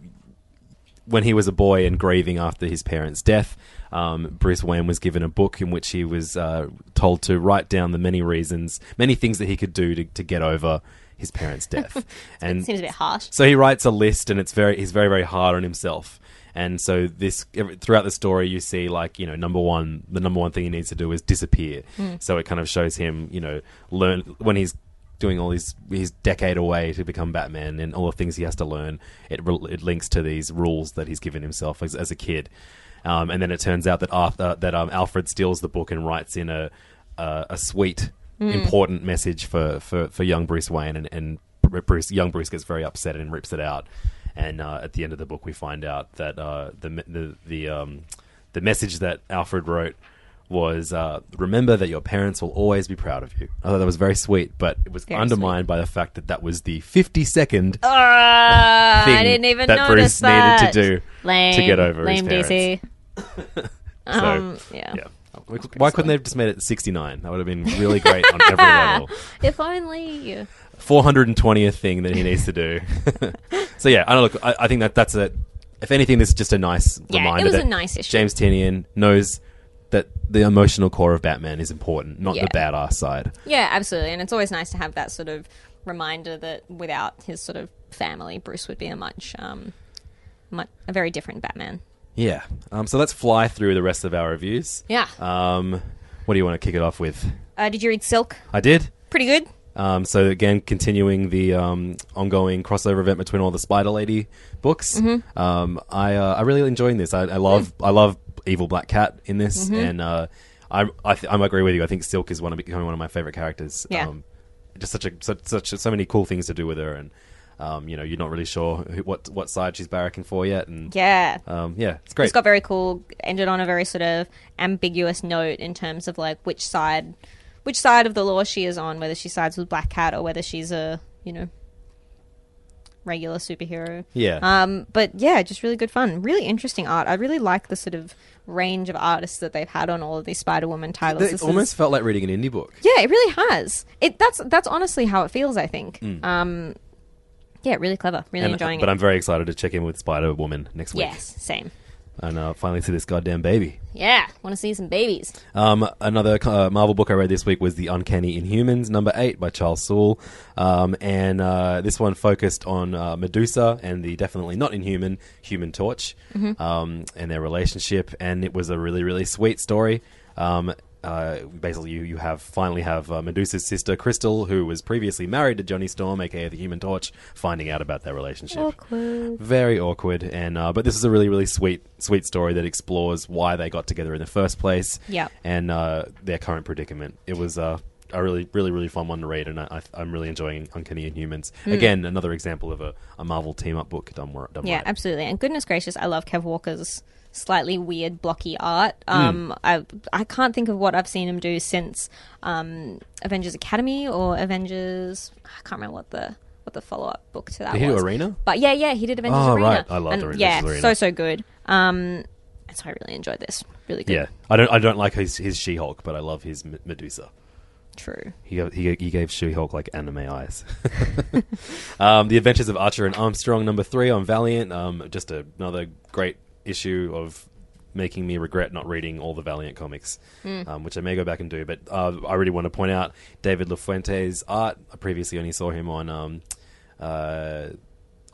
when he was a boy and grieving after his parents' death, um, Bruce Wayne was given a book in which he was uh, told to write down the many reasons, many things that he could do to, to get over his parents' death. and
Seems a bit harsh.
so he writes a list, and it's very he's very very hard on himself. And so this throughout the story, you see like you know number one, the number one thing he needs to do is disappear. So it kind of shows him you know learn when he's doing all his he's decade away to become Batman and all the things he has to learn. It re- it links to these rules that he's given himself as, as a kid. Um, and then it turns out that Arthur, that um, Alfred steals the book and writes in a a, a sweet, important message for, for, for young Bruce Wayne, and, and Bruce young Bruce gets very upset and rips it out. And uh, at the end of the book, we find out that uh, the the the um, the message that Alfred wrote was uh, remember that your parents will always be proud of you. I thought that was very sweet, but it was
Very
undermined by the fact that that was the fifty second
Uh, I
thing
didn't even
that
notice
Bruce needed to do
lame,
to get over
lame
his parents.
DC.
So,
Um, yeah.
yeah. Why couldn't they have just made it 69? That would have been really great on every level.
If only.
420th thing that he needs to do. so yeah, I don't look. I, I think that that's a. If anything, this is just a nice
Yeah, it
reminder
was a
that
nice issue.
James Tynion knows that the emotional core of Batman is important, not
Yeah.
the badass side.
Yeah, absolutely. And it's always nice to have that sort of reminder that without his sort of family, Bruce would be a much, um, much a very different Batman.
Yeah. Um, so let's fly through the rest of our reviews.
Yeah.
Um, what do you want to kick it off with?
Uh, did you read Silk?
I did.
Pretty good.
Um, so again, continuing the um, ongoing crossover event between all the Spider Lady books.
Mm-hmm.
Um, I uh, I really enjoying this. I, I love I love Evil Black Cat in this,
Mm-hmm.
and uh, I I, th- I agree with you. I think Silk is one of becoming one of my favorite characters.
Yeah.
Um, just such a such, such so many cool things to do with her, and um, you know you're not really sure who, what what side she's barracking for yet, and
Yeah.
um, yeah, it's great.
It's got very cool. Ended on a very sort of ambiguous note in terms of like which side, which side of the law she is on, whether she sides with Black Cat or whether she's a you know regular superhero.
Yeah.
Um. But yeah, just really good fun. Really interesting art. I really like the sort of range of artists that they've had on all of these Spider Woman titles.
it
This
almost
is-
felt like reading an indie book.
yeah, it really has. It that's that's honestly how it feels. I think.
Mm.
Um. Yeah, really clever. Really
And-
enjoying
but
it.
But I'm very excited to check in with Spider Woman next week.
yes, same.
And uh, finally see this goddamn baby.
Yeah, want to see some babies.
Um, another uh, Marvel book I read this week was The Uncanny Inhumans, number eight by Charles Soule. Um, and uh, this one focused on uh, Medusa and the definitely not inhuman Human Torch um, and their relationship. And it was a really, really sweet story. Um, uh, basically, you, you have finally have uh, Medusa's sister Crystal, who was previously married to Johnny Storm, aka the Human Torch, finding out about their relationship.
Awkward.
Very awkward, and uh, but this is a really really sweet sweet story that explores why they got together in the first place.
Yep.
and uh, their current predicament. It was uh, a really really really fun one to read, and I, I'm really enjoying Uncanny Inhumans. Again, another example of a, a Marvel team up book done, done.
Yeah,
right.
absolutely. And goodness gracious, I love Kev Walker's slightly weird blocky art. Um, I I can't think of what I've seen him do since um, Avengers Academy or Avengers. I can't remember what the what the follow up book to that
Did he do
was.
Arena?
But yeah, yeah, he did Avengers
Oh,
Arena.
right. I loved
and,
Avengers
Yeah,
Arena.
so so good. Um, so I really enjoyed this. Really good.
Yeah, I don't I don't like his, his She Hulk, but I love his M- Medusa.
True.
He gave, he, he gave She Hulk like anime eyes. um, the Adventures of Archer and Armstrong, number three on Valiant. Um, just a, another great issue of making me regret not reading all the Valiant comics, um, which I may go back and do. But uh, I really want to point out David LaFuente's art. I previously only saw him on um, uh,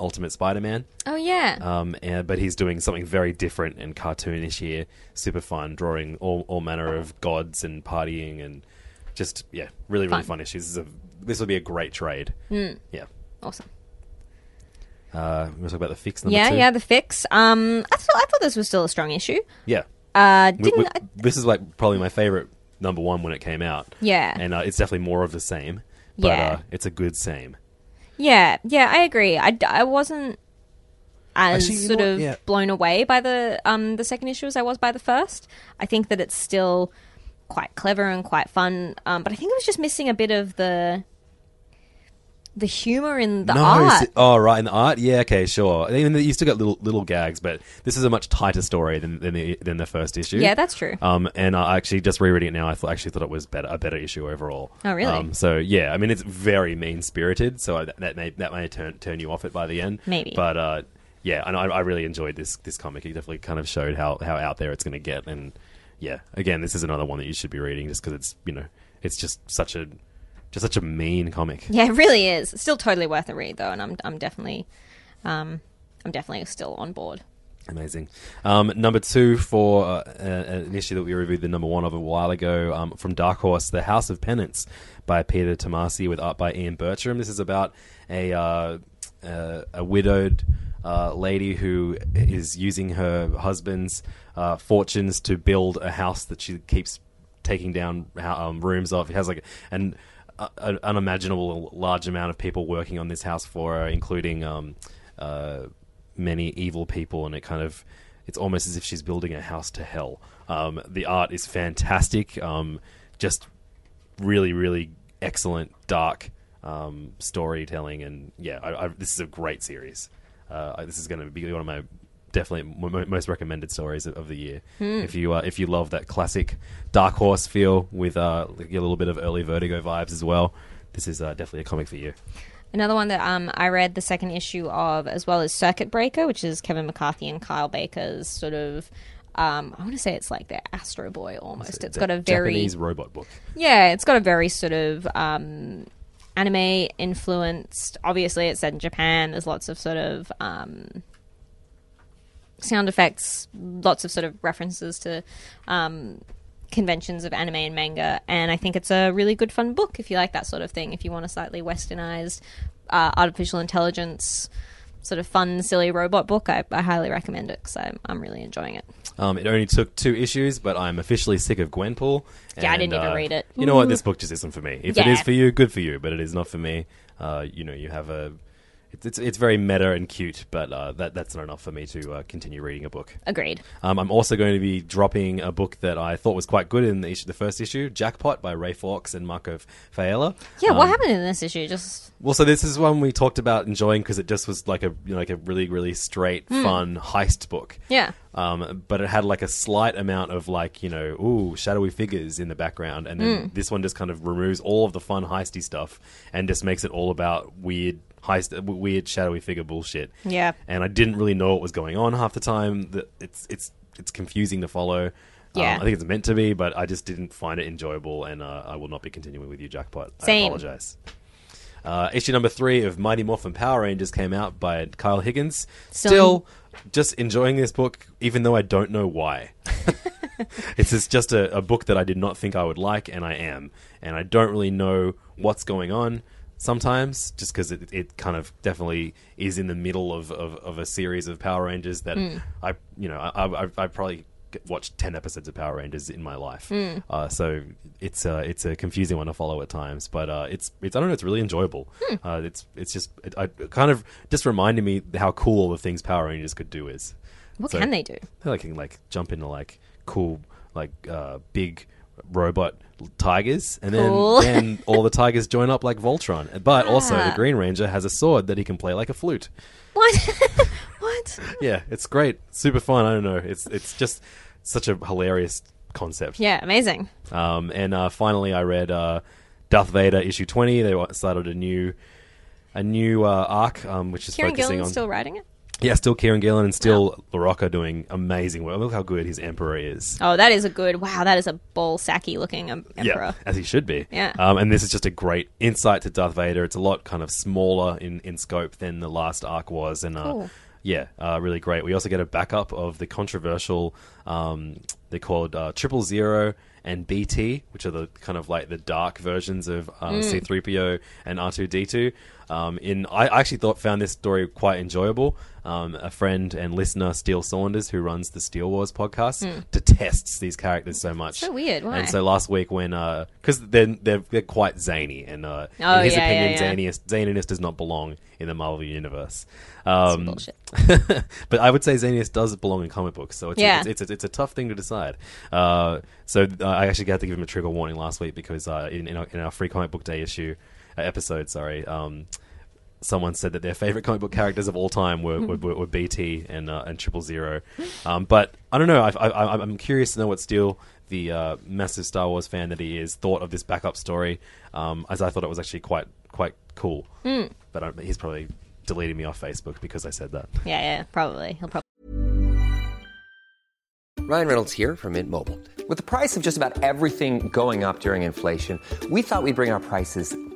Ultimate Spider-Man.
Oh yeah.
Um, and, but he's doing something very different and cartoonish here. Super fun, drawing all, all manner of gods and partying and just yeah, really really
Fun.
issues. This, is a, this would be a great trade.
Hmm.
Yeah.
awesome.
Uh, we want to talk about the fix number
Yeah,
two.
yeah. The fix. Um, I thought I thought this was still a strong issue.
yeah.
Uh, didn't
we-
I,
this is like probably my favorite number one when it came out.
Yeah.
and uh, it's definitely more of the same. But
Yeah.
uh, it's a good same.
Yeah, yeah, I agree. I, I wasn't as
Actually,
sort of
Yeah.
blown away by the um the second issue as I was by the first. I think that it's still quite clever and quite fun. Um, but I think it was just missing a bit of the the humor in the
no,
art.
oh right, in the art, yeah, okay, sure. Even though you still got little little gags, but this is a much tighter story than than the, than the first issue.
Yeah, that's true.
Um, and I actually just rereading it now, I thought, actually thought it was better a better issue overall.
Oh, really?
Um, so yeah, I mean, it's very mean spirited, so I, that may that may turn turn you off it by the end.
Maybe.
but uh, yeah, and I, I really enjoyed this this comic. It definitely kind of showed how how out there it's going to get, and yeah, again, this is another one that you should be reading just because it's you know it's just such a just such a mean comic.
yeah, it really is. It's still totally worth a read though, and I'm I'm definitely um I'm definitely still on board.
Amazing. Um, number two for uh, an issue that we reviewed the number one of a while ago um, from Dark Horse, The House of Penance by Peter Tomasi with art by Ian Bertram. This is about a uh, uh, a widowed uh, lady who is using her husband's uh, fortunes to build a house that she keeps taking down um, rooms of. It has like an uh, an unimaginable large amount of people working on this house for her, including um, uh, many evil people, and it kind of it's almost as if she's building a house to hell. Um, the art is fantastic, um, just really, really excellent, dark um, storytelling, and yeah, I, I, this is a great series. Uh, this is going to be one of my definitely mo- most recommended stories of, of the year. If you uh, if you love that classic Dark Horse feel with uh, a little bit of early Vertigo vibes as well, this is uh, definitely a comic for you.
Another one that um, I read the second issue of, as well as Circuit Breaker, which is Kevin McCarthy and Kyle Baker's sort of. Um, I want to say it's like their Astro Boy almost. It's got a very
Japanese robot book.
yeah, it's got a very sort of um, anime influenced. Obviously, it's set in Japan. There's lots of sort of um, sound effects, lots of sort of references to um, conventions of anime and manga. And I think it's a really good, fun book if you like that sort of thing. If you want a slightly westernized uh, artificial intelligence. Sort of fun, silly robot book. I, I highly recommend it because I'm, I'm really enjoying it.
Um, it only took two issues, but I'm officially sick of Gwenpool.
Yeah, I didn't
and,
even
uh,
read it.
You know what? This book just isn't for me. If it
Yeah.
is for you, good for you. But it is not for me. Uh, you know, you have a. It's, it's it's very meta and cute, but uh, that that's not enough for me to uh, continue reading a book.
Agreed.
Um, I'm also going to be dropping a book that I thought was quite good in the, issue, the first issue, Jackpot by Ray Fawkes and Marco Failla.
Yeah, what
Um,
happened in this issue? Just
well, so this is one we talked about enjoying because it just was like a you know, like a really really straight, fun heist book.
yeah.
Um, but it had like a slight amount of like you know, ooh, shadowy figures in the background, and then this one just kind of removes all of the fun heisty stuff and just makes it all about weird high weird shadowy figure bullshit.
Yeah.
and I didn't really know what was going on half the time. That it's it's it's confusing to follow.
Yeah.
Um, I think it's meant to be, but I just didn't find it enjoyable, and uh, I will not be continuing with you, Jackpot. I
Same.
apologize. Uh, issue number three of Mighty Morphin Power Rangers came out by Kyle Higgins.
Still-
Still, just enjoying this book, even though I don't know why. it's just- just a, a book that I did not think I would like, and I am. And I don't really know what's going on sometimes, just because it, it kind of definitely is in the middle of, of, of a series of Power Rangers that I, you know, I, I, I probably watched 10 episodes of Power Rangers in my life. Uh, so it's uh, it's a confusing one to follow at times, but uh, it's it's I don't know, it's really enjoyable. Uh, it's it's just it, I, it kind of just reminded me how cool the things Power Rangers could do is.
What
So-
can they do?
They can like jump into like cool like uh, big robot tigers, and then
Cool.
then all the tigers join up like Voltron. But also the
Ah.
Green Ranger has a sword that he can play like a flute.
What? what?
Yeah, it's great, super fun. I don't know, it's it's just such a hilarious concept.
Yeah, amazing.
Um, and uh, finally, I read uh, Darth Vader issue twenty. They started a new a new uh, arc, um, which is
Kieron
focusing
Gillen's
on
still writing it?
Yeah, still Kieron Gillen and still Larroca doing amazing work. Look how good his Emperor is.
Oh, that is a good. Wow, that is a ball sacky looking um, emperor.
Yeah, as he should be.
Yeah.
Um, and this is just a great insight to Darth Vader. It's a lot kind of smaller in, in scope than the last arc was, and uh,
Cool.
yeah, uh, really great. We also get a backup of the controversial. Um, they're called uh, Triple Zero and BT, which are the kind of like the dark versions of uh,
Mm.
C3PO and R2D2. Um, in I actually thought found this story quite enjoyable. Um, a friend and listener, Steel Saunders, who runs the Steel Wars podcast, detests these characters so much.
So weird, why?
And so last week when because they're, they're they're quite zany and uh,
Oh,
in his
yeah,
opinion
yeah, yeah.
zaniness zaniness does not belong in the Marvel universe. Um,
bullshit.
but I would say zaniness does belong in comic books, so it's
Yeah.
it's, it's, a, it's a tough thing to decide. Uh, so uh, I actually had to give him a trigger warning last week because uh, in in our, in our free comic book day issue uh, episode, sorry. Um, Someone said that their favorite comic book characters of all time were, were, were, were BT and uh, and Triple Zero, um, but I don't know. I, I, I'm curious to know what Steele, the uh, massive Star Wars fan that he is, thought of this backup story. Um, as I thought it was actually quite quite cool. But I, he's probably deleting me off Facebook because I said that.
Yeah, yeah, probably. He'll probably.
Ryan Reynolds here from Mint Mobile. With the price of just about everything going up during inflation, we thought we'd bring our prices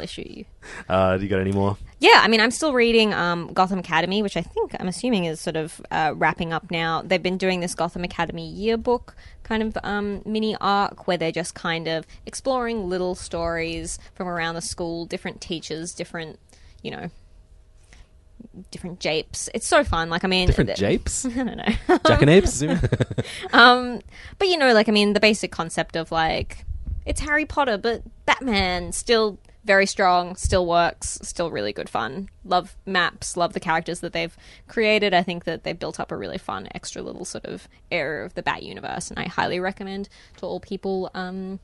Issue you.
Uh, do you got any more?
Yeah, I mean, I'm still reading um, Gotham Academy, which I think I'm assuming is sort of uh, wrapping up now. They've been doing this Gotham Academy yearbook kind of um, mini arc where they're just kind of exploring little stories from around the school, different teachers, different, you know, different japes. It's so fun. Like, I mean,
Different
th-
japes?
I don't know.
Jack and apes?
Um, but you know, like I mean, the basic concept of like it's Harry Potter, but Batman still very strong, still works, still really good fun. Love maps, love the characters that they've created. I think that they've built up a really fun extra little sort of area of the Bat universe, and I highly recommend to all people um,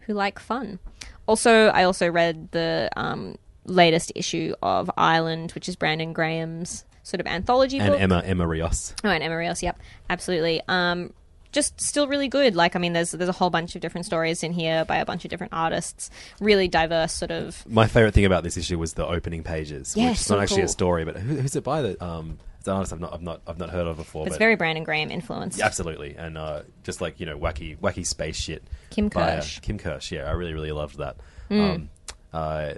who like fun. Also, I also read the um, latest issue of Island, which is Brandon Graham's sort of anthology
and
book.
Emma Emma Rios.
Oh, and Emma Rios, yep, absolutely. Um, just still really good. Like, I mean, there's there's a whole bunch of different stories in here by a bunch of different artists. Really diverse, sort of.
My favorite thing about this issue was the opening pages.
Yeah,
which is
so
not actually a story, but who, who's it by? The um, it's an artist I've not I've not I've not heard of before.
It's
but
very Brandon Graham influenced.
Yeah, absolutely, and uh, just like you know, wacky wacky space shit.
Kim
by, uh,
Kirsch.
Kim Kirsch. Yeah, I really really loved that.
Mm.
Um, uh,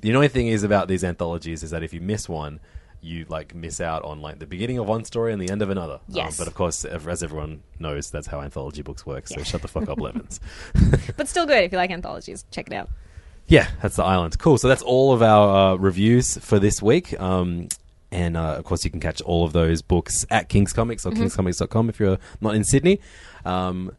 the only thing is about these anthologies is that if you miss one. You like miss out on like the beginning of one story and the end of another. Um,
Yes.
but of course, as everyone knows, that's how anthology books work. So
Yeah.
shut the fuck up, Levins.
But still good if you like anthologies. Check it out.
Yeah, that's the island. Cool. So that's all of our uh, reviews for this week. Um, and uh, of course, you can catch all of those books at King's Comics or
Mhm.
kingscomics.com if you're not in Sydney. Um,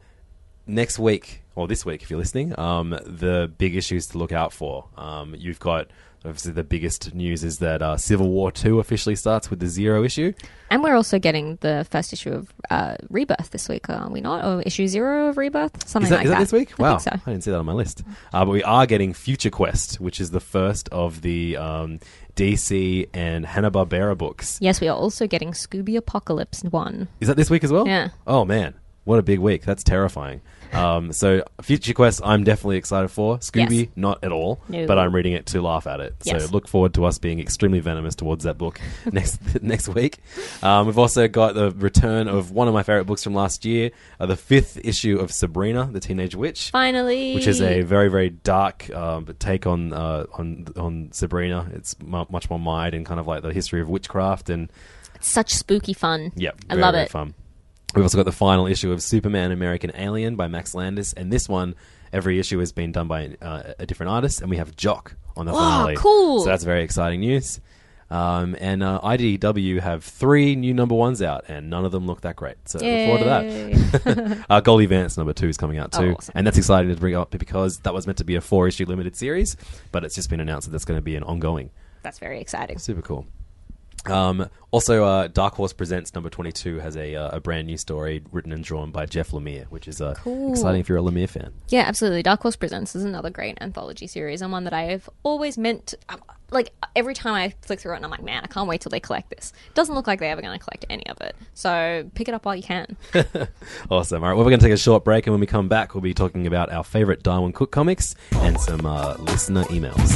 next week, or this week if you're listening, um, the big issues to look out for. Um, you've got. Obviously, the biggest news is that uh, Civil War Two officially starts with the zero issue.
And we're also getting the first issue of uh, Rebirth this week, are we not? Or issue zero of Rebirth? Something
is that,
like
is that this week?
I
wow,
think so.
I didn't see that on my list. Uh, but we are getting Future Quest, which is the first of the um, DC and Hanna Barbera books.
Yes, we are also getting Scooby Apocalypse 1.
Is that this week as well?
Yeah.
Oh man, what a big week! That's terrifying. Um, so Future Quest, I'm definitely excited for. Scooby,
Yes.
not at all.
No.
But I'm reading it to laugh at it.
Yes.
So look forward to us being extremely venomous towards that book next next week. Um, we've also got the return of one of my favorite books from last year, uh, the fifth issue of Sabrina, the Teenage Witch.
Finally.
Which is a very very dark um, take on uh, on on Sabrina. It's mu much more mired in kind of like the history of witchcraft and
It's such spooky fun.
yeah,
I
very,
love
very
it.
Fun. We've also got the final issue of Superman American Alien by Max Landis, and this one, every issue has been done by uh, a different artist, and we have Jock on the
Oh,
finale.
cool.
So that's very exciting news. Um, and uh, IDW have three new number ones out, and none of them look that great. So look forward to that. uh, Goldie Vance number two is coming out
Oh,
too,
awesome.
and that's exciting to bring up because that was meant to be a four issue limited series, but it's just been announced that that's going to be an ongoing.
That's very exciting.
Super cool. Um, also, uh, Dark Horse Presents number 22 has a, uh, a brand new story written and drawn by Jeff Lemire, which is uh,
Cool.
exciting if you're a Lemire fan.
Yeah, absolutely. Dark Horse Presents is another great anthology series and one that I have always meant. um, like every time I flick through it, and I'm like, man, I can't wait till they collect this. Doesn't look like they're ever going to collect any of it. So pick it up while you can.
Awesome. All right, well, we're going to take a short break, and when we come back, we'll be talking about our favorite Darwyn Cooke comics and some uh, listener emails.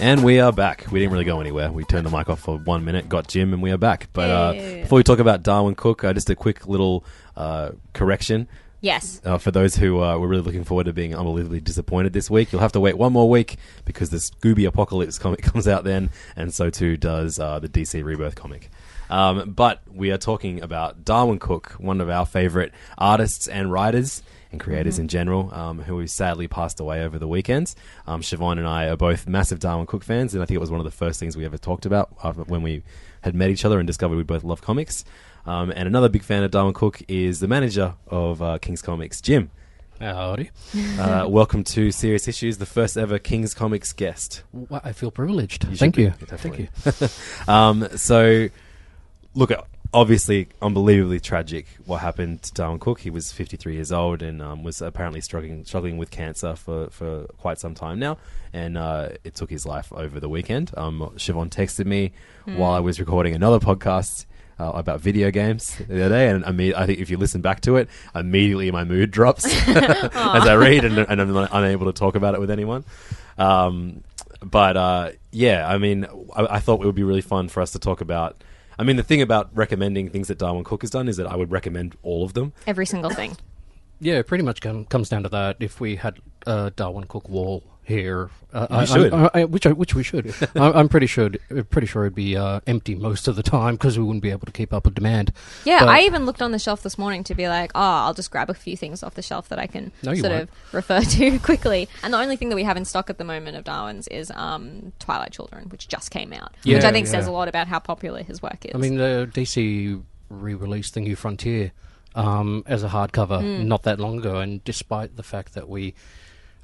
And we are back. We didn't really go anywhere. We turned the mic off for one minute, got Jim, and we are back. But uh, before we talk about Darwyn Cooke, uh, just a quick little uh, correction.
Yes.
Uh, for those who uh, were really looking forward to being unbelievably disappointed this week, you'll have to wait one more week because the Scooby Apocalypse comic comes out then, and so too does uh, the DC Rebirth comic. Um, but we are talking about Darwyn Cooke, one of our favorite artists and writers and creators
Mhm.
in general, um, who sadly passed away over the weekends. Um, Siobhan and I are both massive Darwyn Cooke fans, and I think it was one of the first things we ever talked about when we had met each other and discovered we both love comics. Um, and another big fan of Darwyn Cooke is the manager of uh, King's Comics, Jim.
Howdy.
Uh, welcome to Serious Issues, the first ever King's Comics guest.
Well, I feel privileged.
You
Thank
should
you.
be,
Thank you.
definitely. um, so, look, obviously, unbelievably tragic what happened to Darwyn Cooke. He was 53 years old and um, was apparently struggling struggling with cancer for, for quite some time now, and uh, it took his life over the weekend. Um, Siobhan texted me
Hmm.
while I was recording another podcast. Uh, about video games the other day, and I mean, I think if you listen back to it, immediately my mood drops as I read, and, and I'm unable to talk about it with anyone. Um, but uh, yeah, I mean, I, I thought it would be really fun for us to talk about. I mean, the thing about recommending things that Darwyn Cooke has done is that I would recommend all of them.
Every single thing.
Yeah, it pretty much com- comes down to that. If we had a Darwyn Cooke wall here, uh,
You
I,
should.
I, I, which I, which we should. I, I'm pretty sure. Pretty sure it'd be uh, empty most of the time because we wouldn't be able to keep up with demand.
Yeah,
But-
I even looked on the shelf this morning to be like, oh, I'll just grab a few things off the shelf that I can
No,
sort
won't.
of refer to quickly. And the only thing that we have in stock at the moment of Darwyn's is um, Twilight Children, which just came out, which I think says a lot about how popular his work is.
I mean, the DC re-released the New Frontier um, as a hardcover
Mm.
not that long ago, and despite the fact that we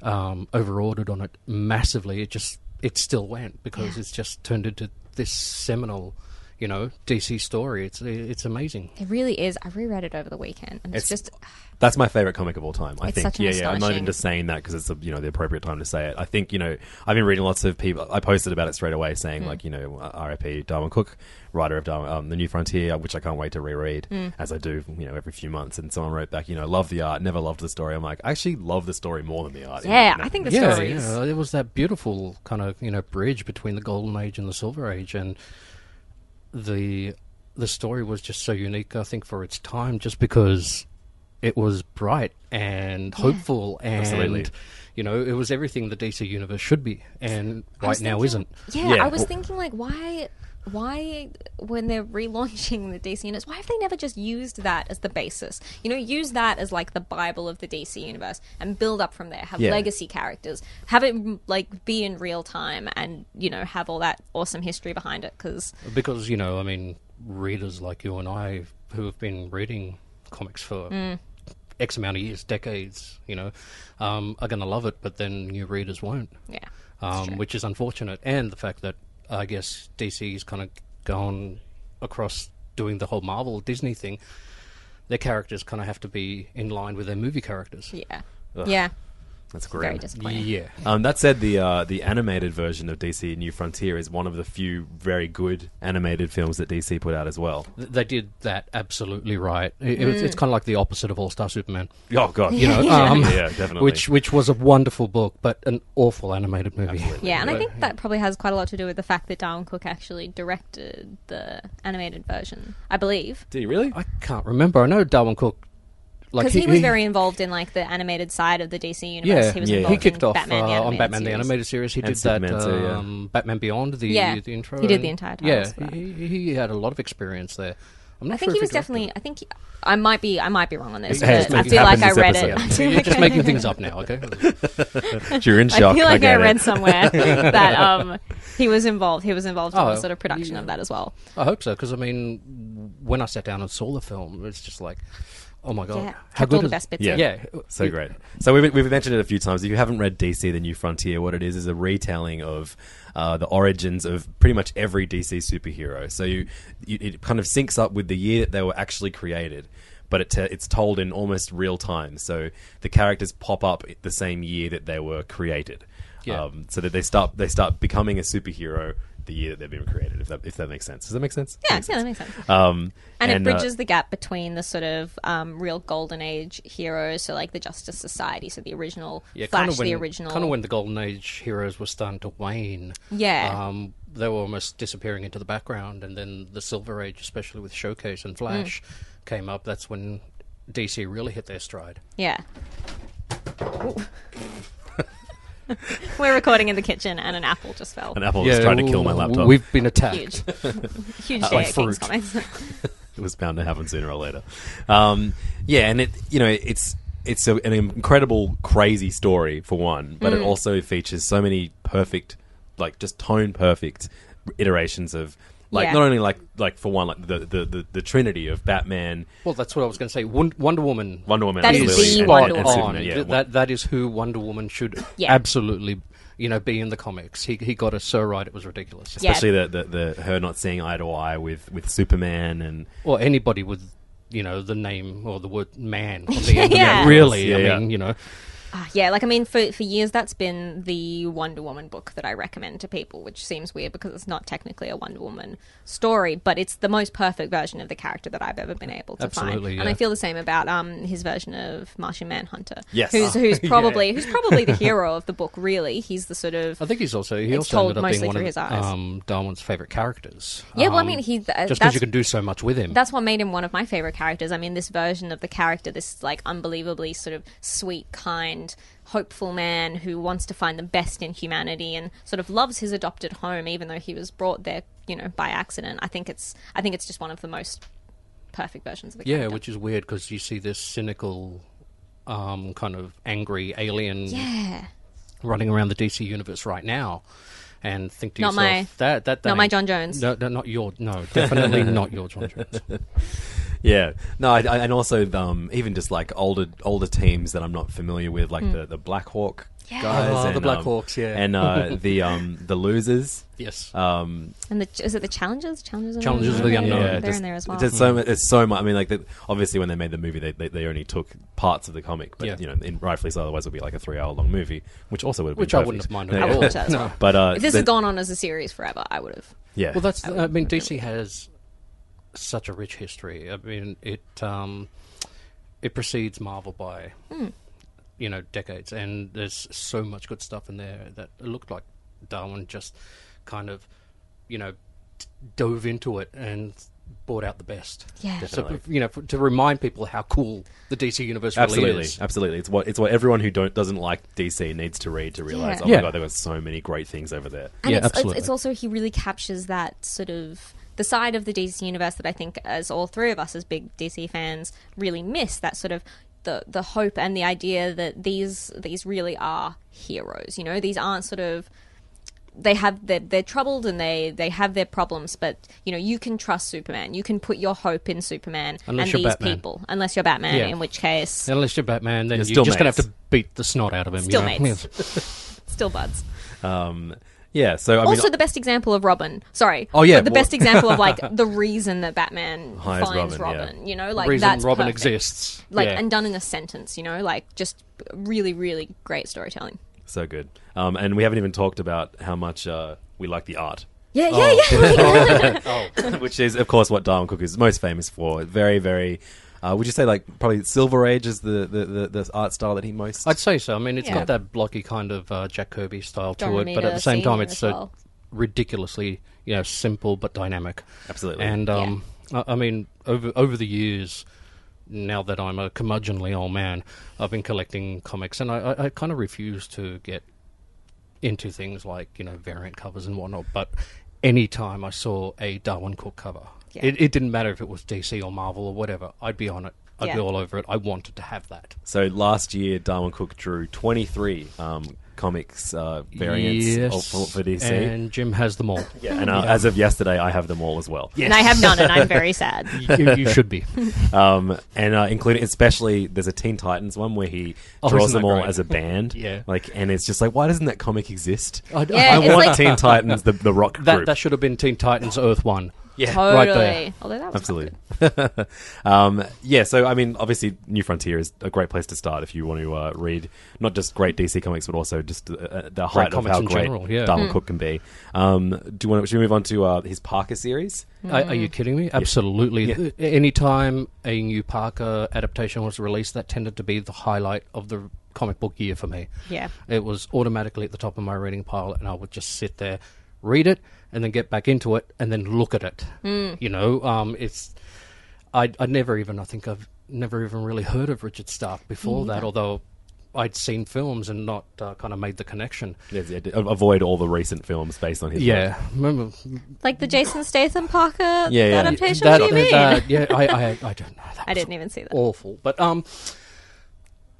um, over-ordered on it massively, it just it still went because it's just turned into this seminal, you know, DC story. It's it's amazing.
It really is. I reread it over the weekend, and it's,
It's-
just
That's my favorite comic of all time. I think. yeah, yeah. I'm not even just saying that because it's a, you know the appropriate time to say it. I think you know I've been reading lots of people. I posted about it straight away, saying like you know uh, R.I.P. Darwyn Cooke, writer of Darwin, um, the New Frontier, which I can't wait to reread
Hmm.
as I do you know every few months. And someone wrote back, you know, love the art, never loved the story. I'm like, I actually love the story more than the art.
yeah.
You know?
I think the
yeah,
stories.
yeah, it was that beautiful kind of you know bridge between the golden age and the silver age, and the the story was just so unique. I think for its time, just because it was bright and hopeful, and
Absolutely.
you know, it was everything the DC universe should be, and right now
thinking-
isn't.
Yeah,
Yeah,
I was thinking like, why, why, when they're relaunching the DC universe, why have they never just used that as the basis? You know, use that as like the bible of the DC universe and build up from there. Have
Yeah.
legacy characters, have it like be in real time, and you know, have all that awesome history behind it. Because
because you know, I mean, readers like you and I who have been reading comics for
Mm.
X amount of years, decades, you know, um, are going to love it, but then new readers won't.
yeah,
um, which is unfortunate, and the fact that I guess DC's kind of gone across doing the whole Marvel Disney thing. Their characters kind of have to be in line with their movie characters.
yeah, yeah.
That's
Very
great.
disappointing.
Yeah,
Um, that said, the uh, the animated version of DC New Frontier is one of the few very good animated films that DC put out as well.
Th- they did that absolutely right. It, it
Mm.
was, it's kind of like the opposite of All Star Superman,
Oh God,
you know,
yeah,
um,
yeah, definitely.
which which was a wonderful book, but an awful animated movie.
Yeah, and I think that probably has quite a lot to do with the fact that Darwyn Cooke actually directed the animated version, I believe.
do you really?
I can't remember. I know Darwyn Cooke, like
Because he, was very involved in like the animated side of the DC universe.
Yeah,
he was
yeah.
involved
he kicked
in
off
Batman, the
uh, on
animated
Batman the
series.
animated series. He
And
did that
too, yeah.
um, Batman Beyond the
Yeah,
the intro.
he did the
and-
entire
Yeah,
titles
he, he had a lot of experience there. I'm not
I think
sure
he was definitely.
it.
I think he- I might be. I might be wrong on this,
Hey,
but
it's
I feel like I read
episode.
it. I
You're just making things up now, okay?
You're in shock.
I
shock.
feel like I,
get
read
it.
somewhere that um he was involved. He was involved in
Oh,
the sort of production
yeah.
of that as well.
I hope so, because I mean, when I sat down and saw the film, it's just like, oh my god,
Yeah,
how
kept
good
all the best bits
Yeah.
in.
Yeah,
So
it-
great. So we've, we've mentioned it a few times. If you haven't read DC: The New Frontier, what it is is a retelling of uh, the origins of pretty much every DC superhero. So you, you it kind of syncs up with the year that they were actually created, but it te- it's told in almost real time. So the characters pop up the same year that they were created.
Yeah.
Um, so that they start they start becoming a superhero the year that they've been created. If that if that makes sense. Does that make sense?
Yeah, yeah, that makes sense.
Um,
And, it
uh,
bridges the gap between the sort of um, real golden age heroes, so like the Justice Society, so the original
yeah,
Flash,
kind of when,
the original.
kind of when the golden age heroes were starting to wane.
Yeah.
um, they were almost disappearing into the background, and then the silver age, especially with Showcase and Flash,
Mm.
came up. That's when DC really hit their stride.
Yeah. We're recording in the kitchen, and an apple just fell.
an apple was trying to kill my laptop.
We've been attacked.
Huge, huge
Uh,
day
like
at King's
fruit.
Comics.
it was bound to happen sooner or later. Um, yeah, and it you know it's it's a, an incredible, crazy story for one, but
Mm.
it also features so many perfect, like just tone perfect iterations of like
Yeah.
not only like like for one like the the, the, the trinity of Batman,
Well, that's what I was going to say. Won- Wonder Woman.
Wonder Woman,
That is
absolutely,
the
and,
Wonder
and, and
Woman.
Superman. Yeah,
that that is who Wonder Woman should
Yeah.
absolutely, you know, be in the comics. He he got us so right; it was ridiculous.
Yeah.
especially the, the the her not seeing eye to eye with with Superman and
Or anybody with, you know, the name or the word "man" on the end.
Yeah.
of it. Really,
Yeah,
I
yeah.
mean, you know,
Ah, yeah, like I mean, for for years that's been the Wonder Woman book that I recommend to people, which seems weird because it's not technically a Wonder Woman story, but it's the most perfect version of the character that I've ever been able to
Absolutely,
find. And. I feel the same about um his version of Martian Manhunter.
Yes.
who's who's probably who's probably the hero of the book. Really, he's the sort of
I think he's also he also
told
ended up
mostly
being one
through
of
his eyes.
um, Darwyn's favorite characters.
Yeah, well, I
Um,
mean, he- th-
just because you can do so much with him.
that's what made him one of my favorite characters. I mean, this version of the character, this like unbelievably sort of sweet, kind, hopeful man who wants to find the best in humanity and sort of loves his adopted home, even though he was brought there, you know, by accident. I think it's, I think it's just one of the most perfect versions of the
yeah,
character.
which is weird because you see this cynical, um, kind of angry alien
yeah,
running around the DC universe right now, and think to
Not
yourself
my-
that that, that
not my John Jones.
No, no, not your. No, definitely not your John Jones.
Yeah, no, I, I, and also um, even just like older older teams that I'm not familiar with, like the the Black Hawk guys,
Oh, the
and,
Black
um,
Hawks, yeah.
and uh, the um, the losers.
Yes.
Um,
And the is it the Challengers? Challengers. of
Challengers of the Unknown.
They're,
yeah,
they're
just,
in there as well.
Just so much, it's so much. I mean, like the, obviously when they made the movie, they, they they only took parts of the comic, but
Yeah.
you know, in, rightfully so. Otherwise, it would be like a three-hour long movie, which also would have been
Which I wouldn't have minded
Yeah.
at
I
all.
would as well.
But uh,
if this
the-
had gone on as a series forever, I would have.
yeah,
Well, that's.
I
I, mean, DC has such a rich history. I mean, it um, it precedes Marvel by
Hmm.
you know decades, and there's so much good stuff in there that it looked like Darwyn just kind of you know t- dove into it and brought out the best.
Yeah.
So,
Definitely.
you know, f- to remind people how cool the DC universe really
Absolutely,
is.
absolutely. It's what it's what everyone who don't doesn't like DC needs to read to realize.
Yeah.
Oh
Yeah.
my god, there were so many great things over there.
And
Yeah,
it's, it's, it's also he really captures that sort of the side of the DC universe that I think, as all three of us as big DC fans, really miss. That sort of the the hope and the idea that these these really are heroes. You know, these aren't sort of they have they're, they're troubled and they they have their problems but you know you can trust superman you can put your hope in superman
Unless
and these
Batman.
people unless you're batman
Yeah.
in which case
Unless you're Batman, then
You're
you're,
still
just going to have to beat the snot out of him.
Still
you know?
mates. still buds
Um, yeah. So I
also the best example of Robin. Sorry.
Oh, yeah,
But the
well-
best example of like the reason that Batman
Hires
finds
Robin,
Robin.
yeah.
You know, like
reason
that's
Robin
perfect.
exists.
Like
yeah.
and done in a sentence. You know, like just really, really great storytelling.
so good. Um, and we haven't even talked about how much uh, we like the art.
Yeah,
Oh.
yeah, yeah.
which is, of course, what Darwyn Cooke is most famous for. Very, very. Uh, would you say like probably Silver Age is the, the, the, the art style that he most?
I'd say so. I mean, it's
Yeah.
got that blocky kind of uh, Jack Kirby style to it, but at
Romita
the same time,
Senior
it's
as
so
well.
ridiculously, you know, simple but dynamic.
Absolutely.
And um, I, I mean, over over the years, now that I'm a curmudgeonly old man, I've been collecting comics, and I, I, I kind of refuse to get into things like you know variant covers and whatnot. But any time I saw a Darwyn Cooke cover,
Yeah.
it, it didn't matter if it was DC or Marvel or whatever, I'd be on it. I'd
Yeah.
be all over it. I wanted to have that.
so last year, Darwyn Cooke drew 23 um, comics uh, variants
yes,
of- for, for DC.
and Jim has them all.
yeah, and uh, as of yesterday, I have them all as well.
And I have none, and I'm very sad.
you, you should be.
Um, and uh, including especially there's a Teen Titans one where he
Oh,
draws
isn't
them
that
all
great?
as a band.
Yeah.
like and it's just like why doesn't that comic exist?
I,
Yeah,
I
it's
want
like-
Teen Titans, the the rock
that
group.
that should have been Teen Titans Earth One.
Yeah,
Totally.
Right there.
Although that was
Absolutely. um, yeah, so I mean, obviously, New Frontier is a great place to start if you want to uh, read not just great DC comics, but also just uh, uh, the height of
comics
how
in
great
general, yeah.
Darwyn
Hmm.
Cooke can be. Um, do you want? Should we move on to uh, his Parker series?
Are, are you kidding me? Absolutely.
Yeah.
Th- Anytime a new Parker adaptation was released, that tended to be the highlight of the comic book year for me.
Yeah.
It was automatically at the top of my reading pile, and I would just sit there, read it, and then get back into it, and then look at it.
Hmm.
You know, um, it's. I I never even I think I've never even really heard of Richard Stark before that, although I'd seen films and not uh, kind of made the connection.
Yes, yeah, avoid all the recent films based on his.
Yeah, remember
Like the Jason Statham Parker
Yeah, yeah.
adaptation.
that,
what do you mean?
that- yeah, I, I I don't know. That
I didn't even see that.
awful. But um,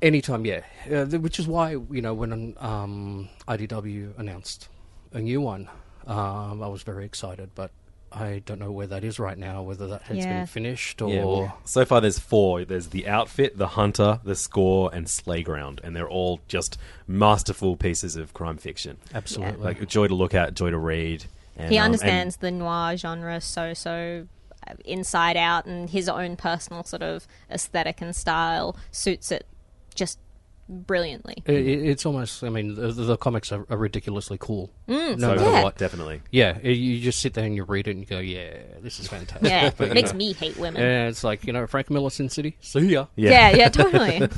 anytime, yeah, uh, which is why you know when um IDW announced a new one, um, I was very excited, but. I don't know where that is right now. Whether that has
Yeah.
been finished or
Yeah, well, so far there's four. There's the outfit, the hunter, the score, and Slayground, and they're all just masterful pieces of crime fiction.
absolutely.
Like a joy to look at, joy to read. And,
he
um, and-
understands the noir genre so so uh, inside out, and his own personal sort of aesthetic and style suits it just brilliantly.
I- I- it's almost. I mean, the, the comics are, are ridiculously cool. no
so
matter
Yeah.
what.
definitely.
Yeah, you just sit there and you read it and you go, "Yeah, this is fantastic."
Yeah,
But,
it makes
know,
me hate women.
Yeah, it's like you know Frank Miller, Sin City. See ya.
Yeah, yeah, totally.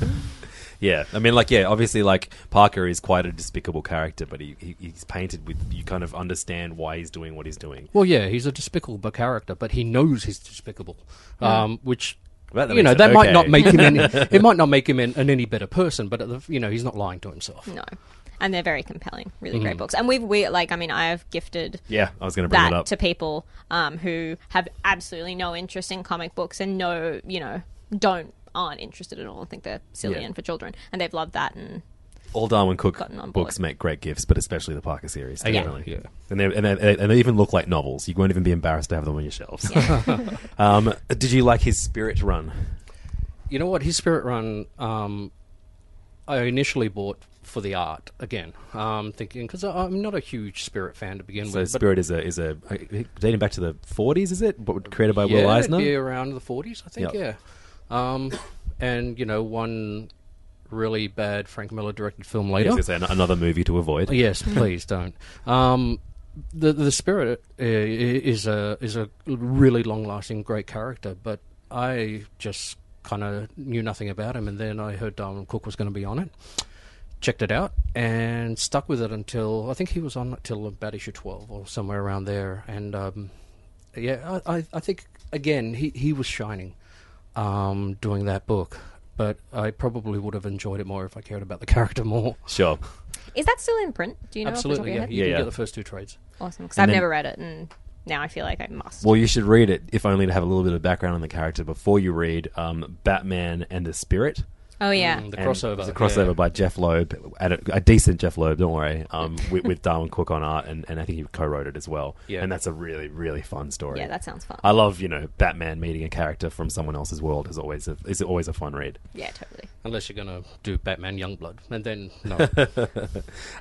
Yeah, I mean, like, yeah, obviously, like Parker is quite a despicable character, but he, he he's painted with you kind of understand why he's doing what he's doing.
Well, yeah, he's a despicable character, but he knows he's despicable, um, which
Well,
you know that
it
might not make him any, it might not make him an, an any better person, but at the, you know he's not lying to himself.
no, and they're very compelling, really
Mm.
great books. And we've we like, I mean, I have gifted
Yeah, I was going to bring
that
it up.
to people um, who have absolutely no interest in comic books and no, you know, don't aren't interested at all and think they're silly
Yeah.
and for children, and they've loved that. And
All Darwyn Cooke
Gotten on board.
books make great gifts, but especially the Parker series,
Yeah.
definitely.
Yeah.
And they and they, and they even look like novels. You won't even be embarrassed to have them on your shelves. um, did you like his Spirit Run?
You know what? His Spirit Run, um, I initially bought for the art again. Um, thinking because I'm not a huge Spirit fan to begin
So
with. but-
Spirit is a is a dating back to the 40s, is it? But created by
yeah,
Will Eisner.
be around the 40s, I think.
Yep.
Yeah, um, and you know one really bad Frank Miller directed film later.
an- another movie to avoid.
Yes, please don't. Um, the the spirit uh, is a is a really long lasting great character, but I just kind of knew nothing about him, and then I heard Darwyn Cooke was going to be on it. Checked it out and stuck with it until I think he was on it till about issue twelve or somewhere around there, and um, yeah, I, I, I think again he he was shining um, doing that book. But I probably would have enjoyed it more if I cared about the character more.
Sure.
Is that still in print? Do you know?
Absolutely,
off
yeah.
the top of
You
your
can
head?
get the first two trades.
Awesome, because I've
then-
never read it, and now I feel like I must.
Well, you should read it, if only to have a little bit of background on the character before you read um, Batman and the Spirit.
Oh yeah,
Mm, the
And
crossover.
It's a crossover
yeah.
by Jeph Loeb, at a, a decent Jeph Loeb, don't worry, um, with, with Darwyn Cooke on art, and, and I think he co-wrote it as well.
Yeah.
And that's a really, really fun story.
yeah, that sounds fun.
I love, you know, Batman meeting a character from someone else's world is always a, is always a fun read.
yeah, totally.
Unless you're going to do Batman Youngblood. And then, no.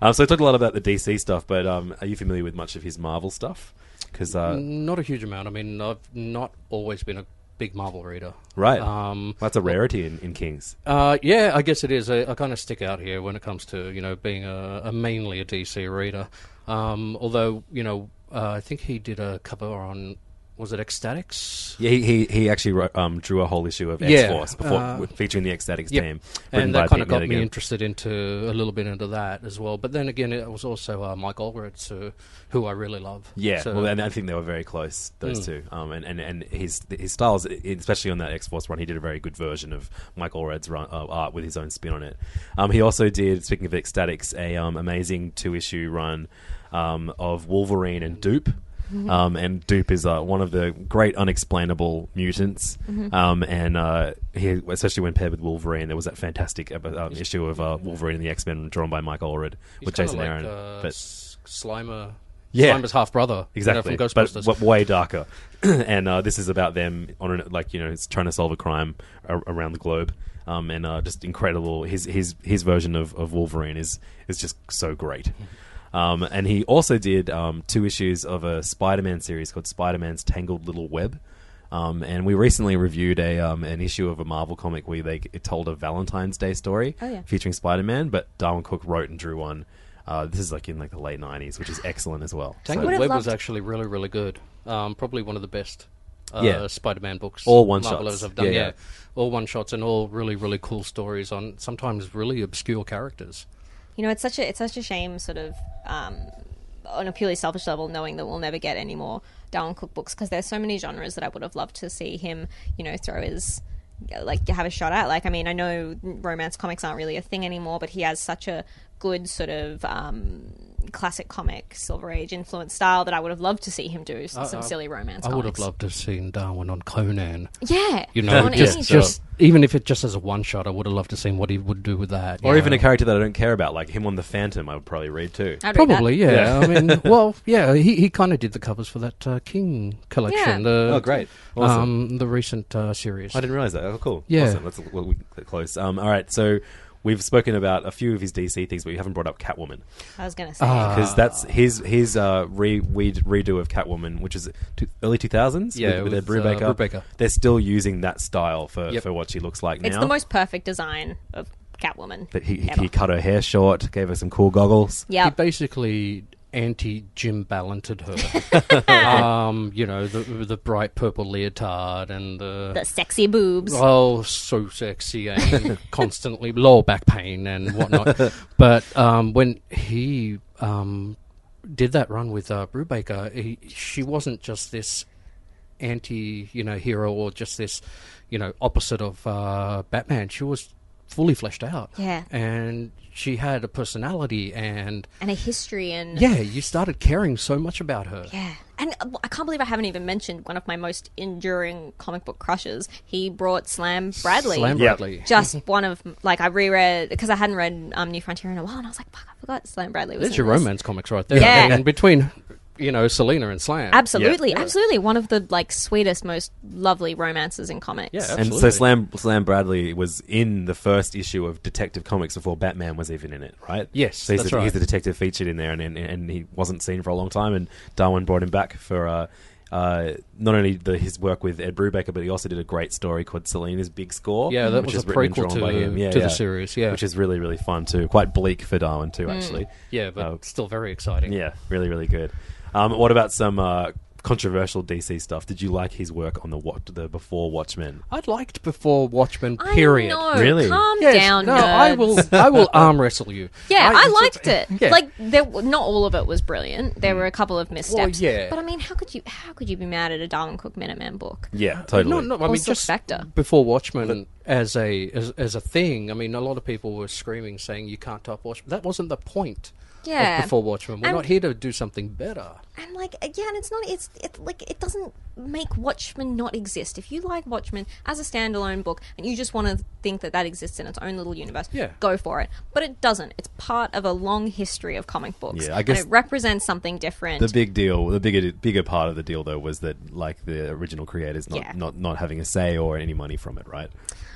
Um, so I talked a lot about the DC stuff, but um, are you familiar with much of his Marvel stuff? Because uh,
not a huge amount. I mean, I've not always been a big Marvel reader.
right,
Um,
that's a rarity in, in Kings.
uh, yeah, I guess it is. I, I kind of stick out here when it comes to, you know, being a, a mainly a DC reader. Um, although, you know, uh, I think he did a cover on, was it X-Statix?
Yeah, he, he, he actually wrote, um, drew a whole issue of X Force before
uh,
featuring the X-Statix
Yep.
team,
And that kind of got me interested into a little bit into that as well. But then again, it was also uh, Mike Allred, uh, who I really love.
Yeah,
So-
well, and I think they were very close, those
Mm.
two. Um, and, and, and his his styles, especially on that X Force run, he did a very good version of Mike Red's run, uh, art with his own spin on it. Um, he also did, speaking of X-Statix, a um, amazing two issue run um, of Wolverine and Doop. Um, and Doop is uh, one of the great unexplainable mutants, um, and uh, he, especially when paired with Wolverine, there was that fantastic um, issue of uh, Wolverine and the X Men drawn by Mike Allred
He's
with Jason
like,
Aaron.
uh,
but
Slimer.
Yeah.
Slimer's half brother.
Exactly,
You know, from
but
Ghostbusters.
w- way darker. and uh, this is about them on an, like you know it's trying to solve a crime a- around the globe. Um, and uh, just incredible. His his his version of, of Wolverine is is just so great. Um, and he also did um, two issues of a Spider-Man series called Spider-Man's Tangled Little Web. Um, and we recently reviewed a um, an issue of a Marvel comic where they it told a Valentine's Day story
Oh, yeah.
featuring Spider-Man, but Darwyn Cooke wrote and drew one. Uh, this is like in like the late '90s, which is excellent as well.
Tangled
Would've
Web was actually really, really good. Um, probably one of the best uh,
Yeah.
Spider-Man books.
All one
Marvel
shots.
have done.
Yeah,
Yeah,
yeah.
all one shots and all really, really cool stories on sometimes really obscure characters.
You know, it's such a it's such a shame, sort of, um, on a purely selfish level, knowing that we'll never get any more Darwyn Cooke books because there's so many genres that I would have loved to see him, you know, throw his like have a shot at. Like, I mean, I know romance comics aren't really a thing anymore, but he has such a good sort of um, classic comic Silver Age influence style that I would have loved to see him do some
I-
silly romance.
I would have loved to have seen Darwyn on Conan.
Yeah,
You know,
on
just, just even if it just as a one shot, I would have loved to seen what he would do with that.
Or
you
even a character that I don't care about, like him on the Phantom. I would probably read too.
I'd read that.
Probably, yeah. I mean, well, yeah. He he kind of did the covers for that uh, King collection.
Yeah.
The,
Oh, great! Awesome.
Um, the recent uh, series.
I didn't realize that. Oh, cool.
Yeah.
Awesome. Let's well, we get close. Um, all right. So we've spoken about a few of his DC things, but we haven't brought up Catwoman
I was gonna say.
Ah.
because that's his his uh, re, re redo of Catwoman, which is two, early two thousands.
Yeah,
with, with,
with,
Ed
uh,
Brubaker.
Brubaker.
They're still using that style for,
Yep.
for what she looks like
it's the most perfect design of Catwoman.
That he,
ever.
he cut her hair short, gave her some cool goggles.
Yeah,
He basically anti Jim Ballanted her. um, you know, the the bright purple leotard and the.
the sexy boobs.
Oh, so sexy and constantly lower back pain and whatnot. but um, when he um, did that run with uh, Brubaker, he, she wasn't just this anti, you know, hero or just this, you know, opposite of uh, Batman. She was fully fleshed out.
Yeah.
and she had a personality and
and a history and
yeah, you started caring so much about her.
Yeah. And uh, I can't believe I haven't even mentioned one of my most enduring comic book crushes. He brought Slam Bradley.
Slam
Yep.
Bradley.
Just one of like I reread because I hadn't read um, New Frontier in a while, and I was like, "Fuck, I forgot Slam Bradley was."
There's
in
your
this.
romance comics right there.
Yeah.
And between you know, Selina and Slam.
Absolutely,
Yeah.
absolutely. One of the like sweetest, most lovely romances in comics.
Yeah, absolutely.
And so Slam Slam Bradley was in the first issue of Detective Comics before Batman was even in it, right?
Yes,
so he's,
that's
the,
right.
he's the detective featured in there, and, and and he wasn't seen for a long time. And Darwyn brought him back for uh, uh, not only the, his work with Ed Brubaker, but he also did a great story called Selina's Big Score.
Yeah, that
which
was
is
a
written
prequel
drawn by
to-
him. Yeah,
to the series, yeah.
which is really really fun too. Quite bleak for Darwyn too,
Mm.
actually.
Yeah, but
Uh,
still very exciting.
Yeah, really, really good. Um, what about some uh, controversial DC stuff? Did you like his work on the what the before Watchmen?
I liked before Watchmen.
I
Period.
know.
Really?
Calm
Yes,
down,
no, I
nerds.
will. I will arm wrestle you.
Yeah, I,
it's a-
liked it.
Yeah.
Like, there, not all of it was brilliant. There were a couple of missteps.
yeah.
But I mean, how could you? How could you be mad at a Darwyn Cooke Minuteman book?
Yeah, totally.
No, no. I
Or
mean,
Silk
just
Spectre.
before Watchmen as a as, as a thing. I mean, a lot of people were screaming, saying you can't top Watchmen. That wasn't the point.
Yeah.
Before Watchmen, we're
And-
not here to do something better.
And like, yeah, and it's not. It's it like it doesn't make Watchmen not exist. If you like Watchmen as a standalone book and you just want to think that that exists in its own little universe,
Yeah.
go for it. But it doesn't. It's part of a long history of comic books.
Yeah, I guess
and it represents something different.
The big deal, the bigger bigger part of the deal though was that like the original creators not
Yeah.
not, not having a say or any money from it, right?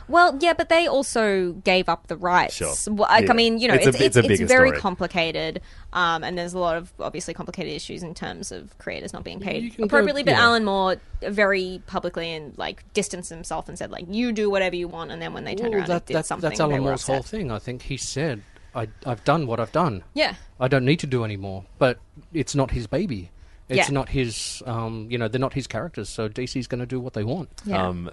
Well, yeah, but they also gave up the rights.
Sure.
Well, Like,
Yeah.
I mean, you know,
It's a-
it's
it's
it's,
a bigger
very
story.
complicated, um, and there's a lot of obviously complicated issues in terms of creators not being paid
can go-
appropriately. but
yeah.
Alan Moore very publicly and like distanced himself and said like, "You do whatever you want," and then when they turned
Well,
around
that,
and did
that-
something,
that's Alan
they were
Moore's whole thing. I think he said, I, "I've done what I've done.
Yeah.
I don't need to do anymore." But it's not his baby. It's
Yeah.
not his. Um, you know, they're not his characters. So DC's going to do what they want.
Yeah.
Um,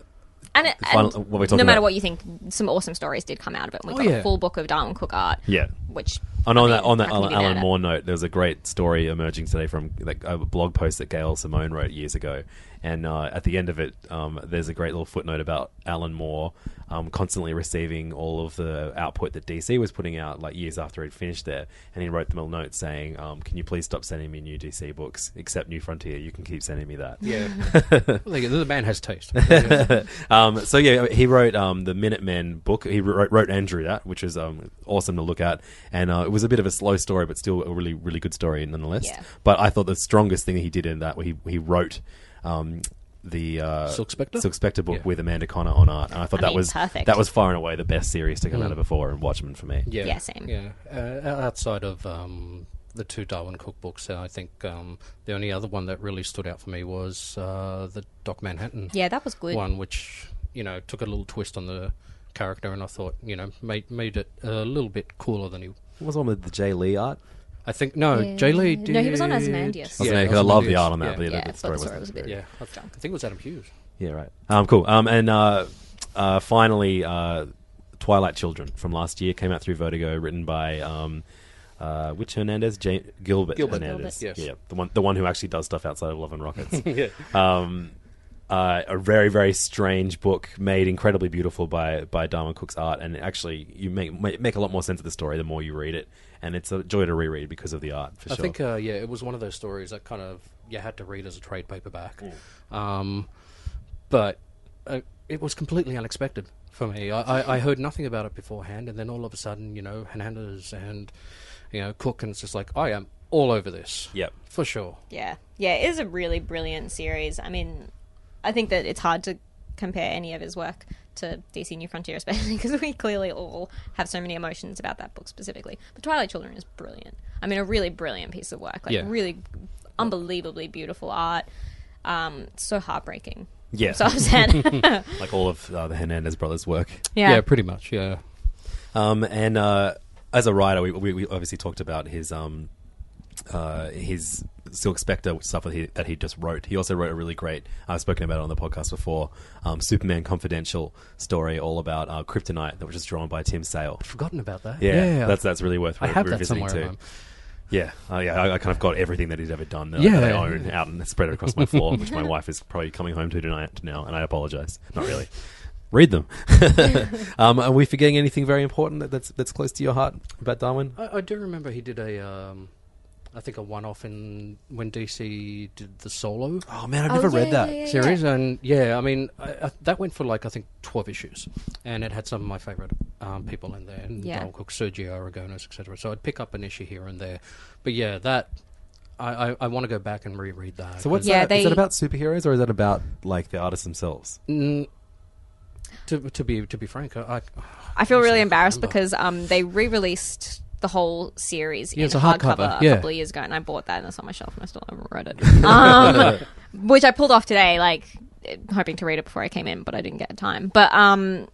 And, it,
Final-
and
what
no matter
about-
what you think, some awesome stories did come out of it. We
Oh,
got
yeah.
a full book of Darwyn Cooke art.
Yeah.
which
And
I
on
mean,
that on that
how can you
Alan, Alan? Moore note, there was a great story emerging today from like a blog post that Gail Simone wrote years ago, and uh, at the end of it, um, there's a great little footnote about Alan Moore um, constantly receiving all of the output that DC was putting out, like years after he'd finished there, and he wrote them a note saying, um, "Can you please stop sending me new DC books? Except New Frontier, you can keep sending me that."
Yeah, Like, the man has taste.
um, so yeah, he wrote um, the Minutemen book. He wrote, wrote Andrew that, which was um, awesome to look at, and uh, it was a bit of a slow story, but still a really really good story nonetheless.
Yeah.
But I thought the strongest thing that he did in that, he he wrote. Um, the uh,
Silk Spectre?
Silk Spectre book
Yeah.
with Amanda Conner on art, and I thought
I
that
mean,
was
perfect.
that was far and away the best series to come out of before and Watchmen for me.
Yeah,
Yeah, same.
Yeah, uh, outside of um, the two Darwyn Cooke books, uh, I think um, the only other one that really stood out for me was uh, the Doc Manhattan.
Yeah, that was good.
one, which you know took a little twist on the character, and I thought you know made made it a little bit cooler than he.
What was the one with the Jae Lee art?
I think no, Jae Lee did.
No, he was on Ozymandias.
I, was saying, 'cause I love the
Ozymandias,
art on that,
Yeah,
but yeah,
Yeah,
the story
story
wasn't
was a bit-
yeah. I, I think it was Adam Hughes.
Yeah, right. Um, cool. Um, and uh, uh, finally, uh, Twilight Children from last year came out through Vertigo, written by um, uh, which Hernandez? Ja- Gilbert,
Gilbert.
Hernandez.
Gilbert, yes.
Yeah, the one, the one who actually does stuff outside of Love and Rockets.
yeah.
um, uh, a very very strange book made incredibly beautiful by by Darwyn Cooke's art, and actually you make make make a lot more sense of the story the more you read it, and it's a joy to reread because of the art. For
I
sure.
think, uh, yeah, it was one of those stories that kind of you had to read as a trade paperback. Um, but uh, it was completely unexpected for me. I, I, I heard nothing about it beforehand, and then all of a sudden, you know, Hernandez and you know Cooke, and it's just like I am all over this.
Yep.
for sure.
Yeah, yeah, it is a really brilliant series. I mean, I think that it's hard to compare any of his work to DC New Frontier, especially because we clearly all have so many emotions about that book specifically. But Twilight Children is brilliant. I mean, a really brilliant piece of work. Like
Yeah.
really unbelievably beautiful art. Um, so heartbreaking.
Yeah.
So upset.
like all of uh, the Hernandez brothers' work.
yeah.
pretty much. Yeah,
Um, and uh, as a writer, we, we, we obviously talked about his um, uh, his Silk Spectre stuff that he that he just wrote. He also wrote a really great. I've spoken about it on the podcast before. Um, Superman Confidential story, all about uh, Kryptonite, that was just drawn by Tim Sale.
forgotten about that.
Yeah, that's that's really worth
I
re-
have that
revisiting
somewhere.
too.
at home.
Yeah, uh, yeah, I, I kind of got everything that he's ever done that,
Yeah.
that I own out and spread it across my floor, which my wife is probably coming home to tonight now, and I apologise. Not really. Read them. um, are we forgetting anything very important that, that's that's close to your heart about Darwyn?
I, I do remember he did a, um, I think a one-off in when DC did the solo.
Oh man, I've
Oh,
never
yeah,
read that.
yeah, yeah,
series, and yeah, I mean I, I, that went for like I think twelve issues, and it had some of my favorite um, people in there, and
Yeah.
Donald Cook, Sergio Aragonés, etc. So I'd pick up an issue here and there, but yeah, that I, I, I want to go back and reread that.
So what's
Yeah,
that? Is
they-
that about superheroes or is that about like the artists themselves?
Mm, to to be to be frank, I, I
I feel really embarrassed
remember.
because um, they re-released the whole series
Yeah,
in
it's a hardcover,
hardcover a
yeah.
couple of years ago, and I bought that and it's on my shelf, and I still haven't read it. Um, which I pulled off today, like hoping to read it before I came in, but I didn't get time. But um,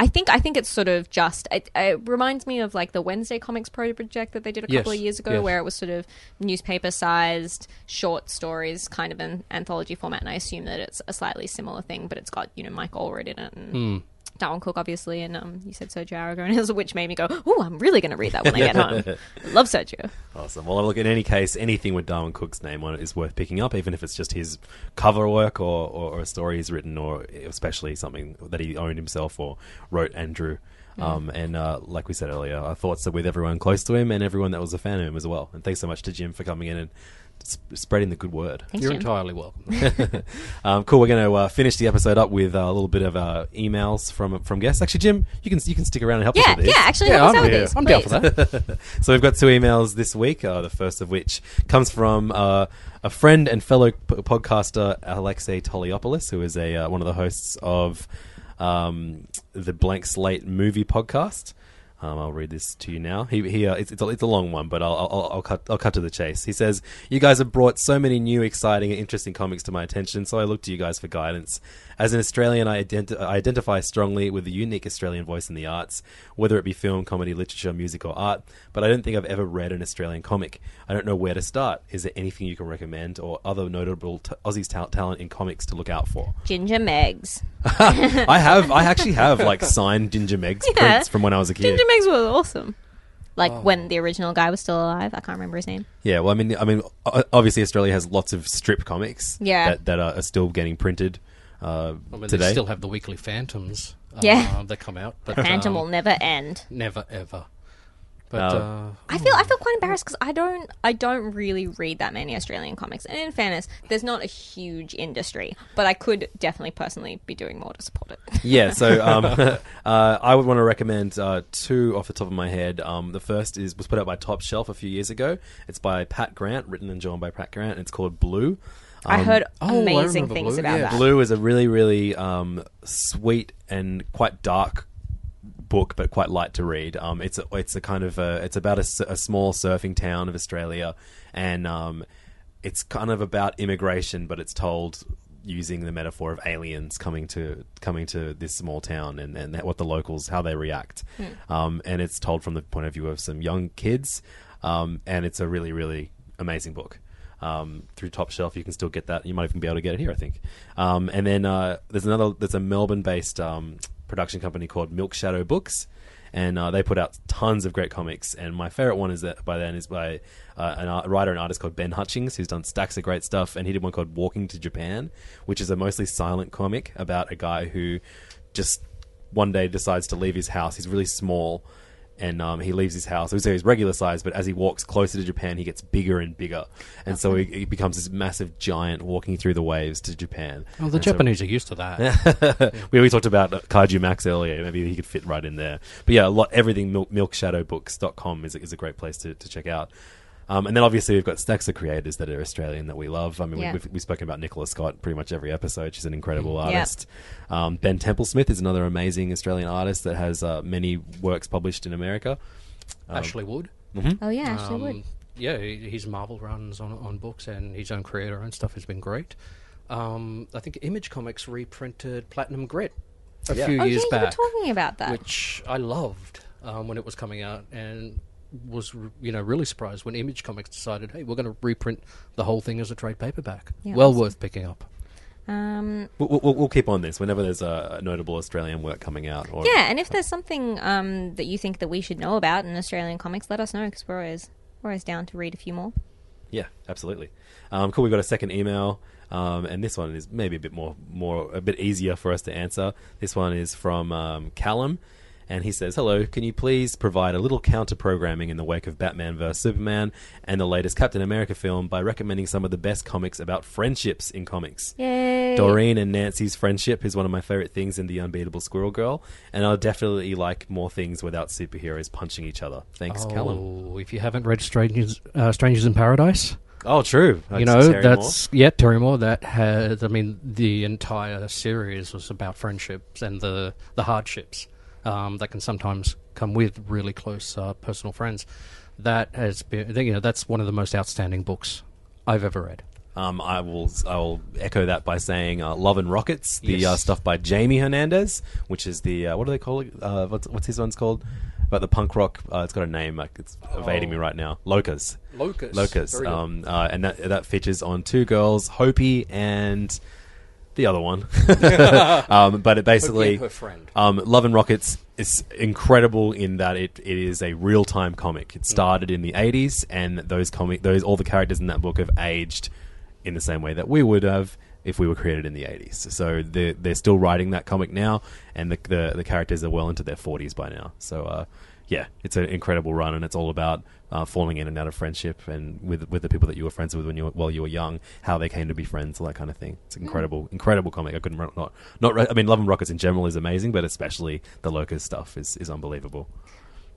I think I think it's sort of just it, it reminds me of like the Wednesday Comics project that they did a couple
Yes,
of years ago,
yes.
where it was sort of newspaper sized short stories, kind of an anthology format. And I assume that it's a slightly similar thing, but it's got you know Mike Allred in it and.
Hmm.
Darwyn Cooke, obviously, and um, you said Sergio Aragon, which made me go, "Oh, I'm really going to read that when I get home." Love Sergio.
Awesome. Well, look, in any case, anything with Darwyn Cooke's name on it is worth picking up, even if it's just his cover work or, or, or a story he's written, or especially something that he owned himself or wrote and drew. Um, and uh, like we said earlier, our thoughts are with everyone close to him and everyone that was a fan of him as well. And thanks so much to Jim for coming in and spreading the good word.
Thanks,
you're
Jim.
entirely welcome.
Um, cool. We're going to uh, finish the episode up with uh, a little bit of uh, emails from from guests. Actually, Jim, you can you can stick around and help us
Yeah,
with
yeah. Actually,
Yeah,
help
I'm
out with
here. I'm down
please.
for that.
So we've got two emails this week. Uh, the first of which comes from uh, a friend and fellow p- podcaster Alexei Toliopoulos, who is a uh, one of the hosts of um, the Blank Slate movie podcast. Um, I'll read this to you now. He, he uh, it's, it's, a, it's a long one, but I'll, I'll, I'll cut I'll cut to the chase. He says, "You guys have brought so many new, exciting, and interesting comics to my attention, so I look to you guys for guidance. As an Australian, I, identi- I identify strongly with the unique Australian voice in the arts, whether it be film, comedy, literature, music, or art. But I don't think I've ever read an Australian comic. I don't know where to start. Is there anything you can recommend, or other notable t- Aussies ta- talent in comics to look out for?
Ginger Megs.
I have, I actually have like signed Ginger Meg's
Yeah.
prints from when I was a kid.
Ginger Megs was awesome. Like
Oh.
when the original guy was still alive. I can't remember his name.
Yeah, well, I mean, I mean, o- obviously Australia has lots of strip comics.
Yeah.
that, that are, are still getting printed uh,
I mean,
today.
they still have the weekly Phantoms. Uh,
Yeah.
that come out. But
Phantom
um,
will never end.
never ever. But
Uh,
uh,
I feel I feel quite embarrassed because I don't I don't really read that many Australian comics. And in fairness, there's not a huge industry, but I could definitely personally be doing more to support it.
yeah, so um, uh, I would want to recommend uh, two off the top of my head. Um, the first is was put out by Top Shelf a few years ago. It's by Pat Grant, written and drawn by Pat Grant. It's called Blue.
I
Um,
heard
oh, I
amazing things
Blue,
about
yeah.
that.
Blue is a really, really um, sweet and quite dark book, but quite light to read. Um, it's a, it's a kind of a, it's about a, a small surfing town of Australia, and um, it's kind of about immigration, but it's told using the metaphor of aliens coming to coming to this small town and, and what the locals how they react. Um, and it's told from the point of view of some young kids, um, and it's a really, really amazing book um, through Top Shelf. You can still get that. You might even be able to get it here, I think. Um, and then uh, there's another. There's a Melbourne-based um, production company called Milk Shadow Books, and uh, they put out tons of great comics. And my favorite one is that by then is by uh, an art, writer and artist called Ben Hutchings, who's done stacks of great stuff. And he did one called Walking to Japan, which is a mostly silent comic about a guy who just one day decides to leave his house. He's really small and um, he leaves his house. So he's regular size, but as he walks closer to Japan, he gets bigger and bigger, and so he, he becomes this massive giant walking through the waves to Japan.
well, the
And so-
Japanese are used to that.
we, we talked about uh, Kaijumax earlier. Maybe he could fit right in there. But yeah, a lot everything milk, milkshadowbooks.com is, a- is a great place to, to check out. Um, and then obviously we've got stacks of creators that are Australian that we love. I mean,
Yeah.
we, we've, we've spoken about Nicola Scott pretty much every episode. She's an incredible
Yep.
artist. Um, ben Templesmith is another amazing Australian artist that has uh, many works published in America.
Ashley Wood.
Oh yeah, Ashley
Um,
Wood.
Yeah, he- his Marvel runs on on books and his own creator and stuff has been great. Um, I think Image Comics reprinted Platinum Grit a few
Oh yeah,
years
you were
back,
talking about that.
which I loved um, when it was coming out, and was you know really surprised when Image Comics decided, hey, we're going to reprint the whole thing as a trade paperback.
Yeah,
well
awesome.
worth picking up.
Um,
We'll, we'll, we'll keep on this whenever there's a, a notable Australian work coming out. Or,
yeah, and if there's something um, that you think that we should know about in Australian comics, let us know because we're always we're always down to read a few more.
Yeah, absolutely. Um, cool. We got a second email, um, and this one is maybe a bit more, more, a bit easier for us to answer. This one is from um, Callum, and he says, "Hello, can you please provide a little counter programming in the wake of Batman vs Superman and the latest Captain America film by recommending some of the best comics about friendships in comics?"
Yay!
Doreen and Nancy's friendship is one of my favorite things in The Unbeatable Squirrel Girl, and I'll definitely like more things without superheroes punching each other. Thanks, Callum.
Oh, if you haven't read Strangers, uh, Strangers in Paradise,
Oh, true.
you know,
Terry
that's yeah, Terry Moore. That has, I mean, the entire series was about friendships and the the hardships um, that can sometimes come with really close uh, personal friends. That has been, you know, that's one of the most outstanding books I've ever read.
Um, I will I will echo that by saying uh, Love and Rockets, the
Yes.
uh, stuff by Jamie Hernandez, which is the uh, what do they call it? Uh, what's, what's his one's called? About the punk rock. Uh, it's got a name. Like it's evading me right now. Locas.
Locas. Locas.
Um, uh, and that that features on two girls, Hopey and the other one. um, but it basically
her friend.
um, Love and Rockets is incredible in that it, it is a real time comic. It started in the eighties, and those comic those all the characters in that book have aged in the same way that we would have if we were created in the eighties. So they're they're still writing that comic now, and the the, the characters are well into their forties by now. So uh, yeah, it's an incredible run, and it's all about uh, falling in and out of friendship and with with the people that you were friends with when you were, while you were young, how they came to be friends, all that kind of thing. It's an incredible, incredible comic. I couldn't not not. I mean, Love and Rockets in general is amazing, but especially the Locas stuff is is unbelievable.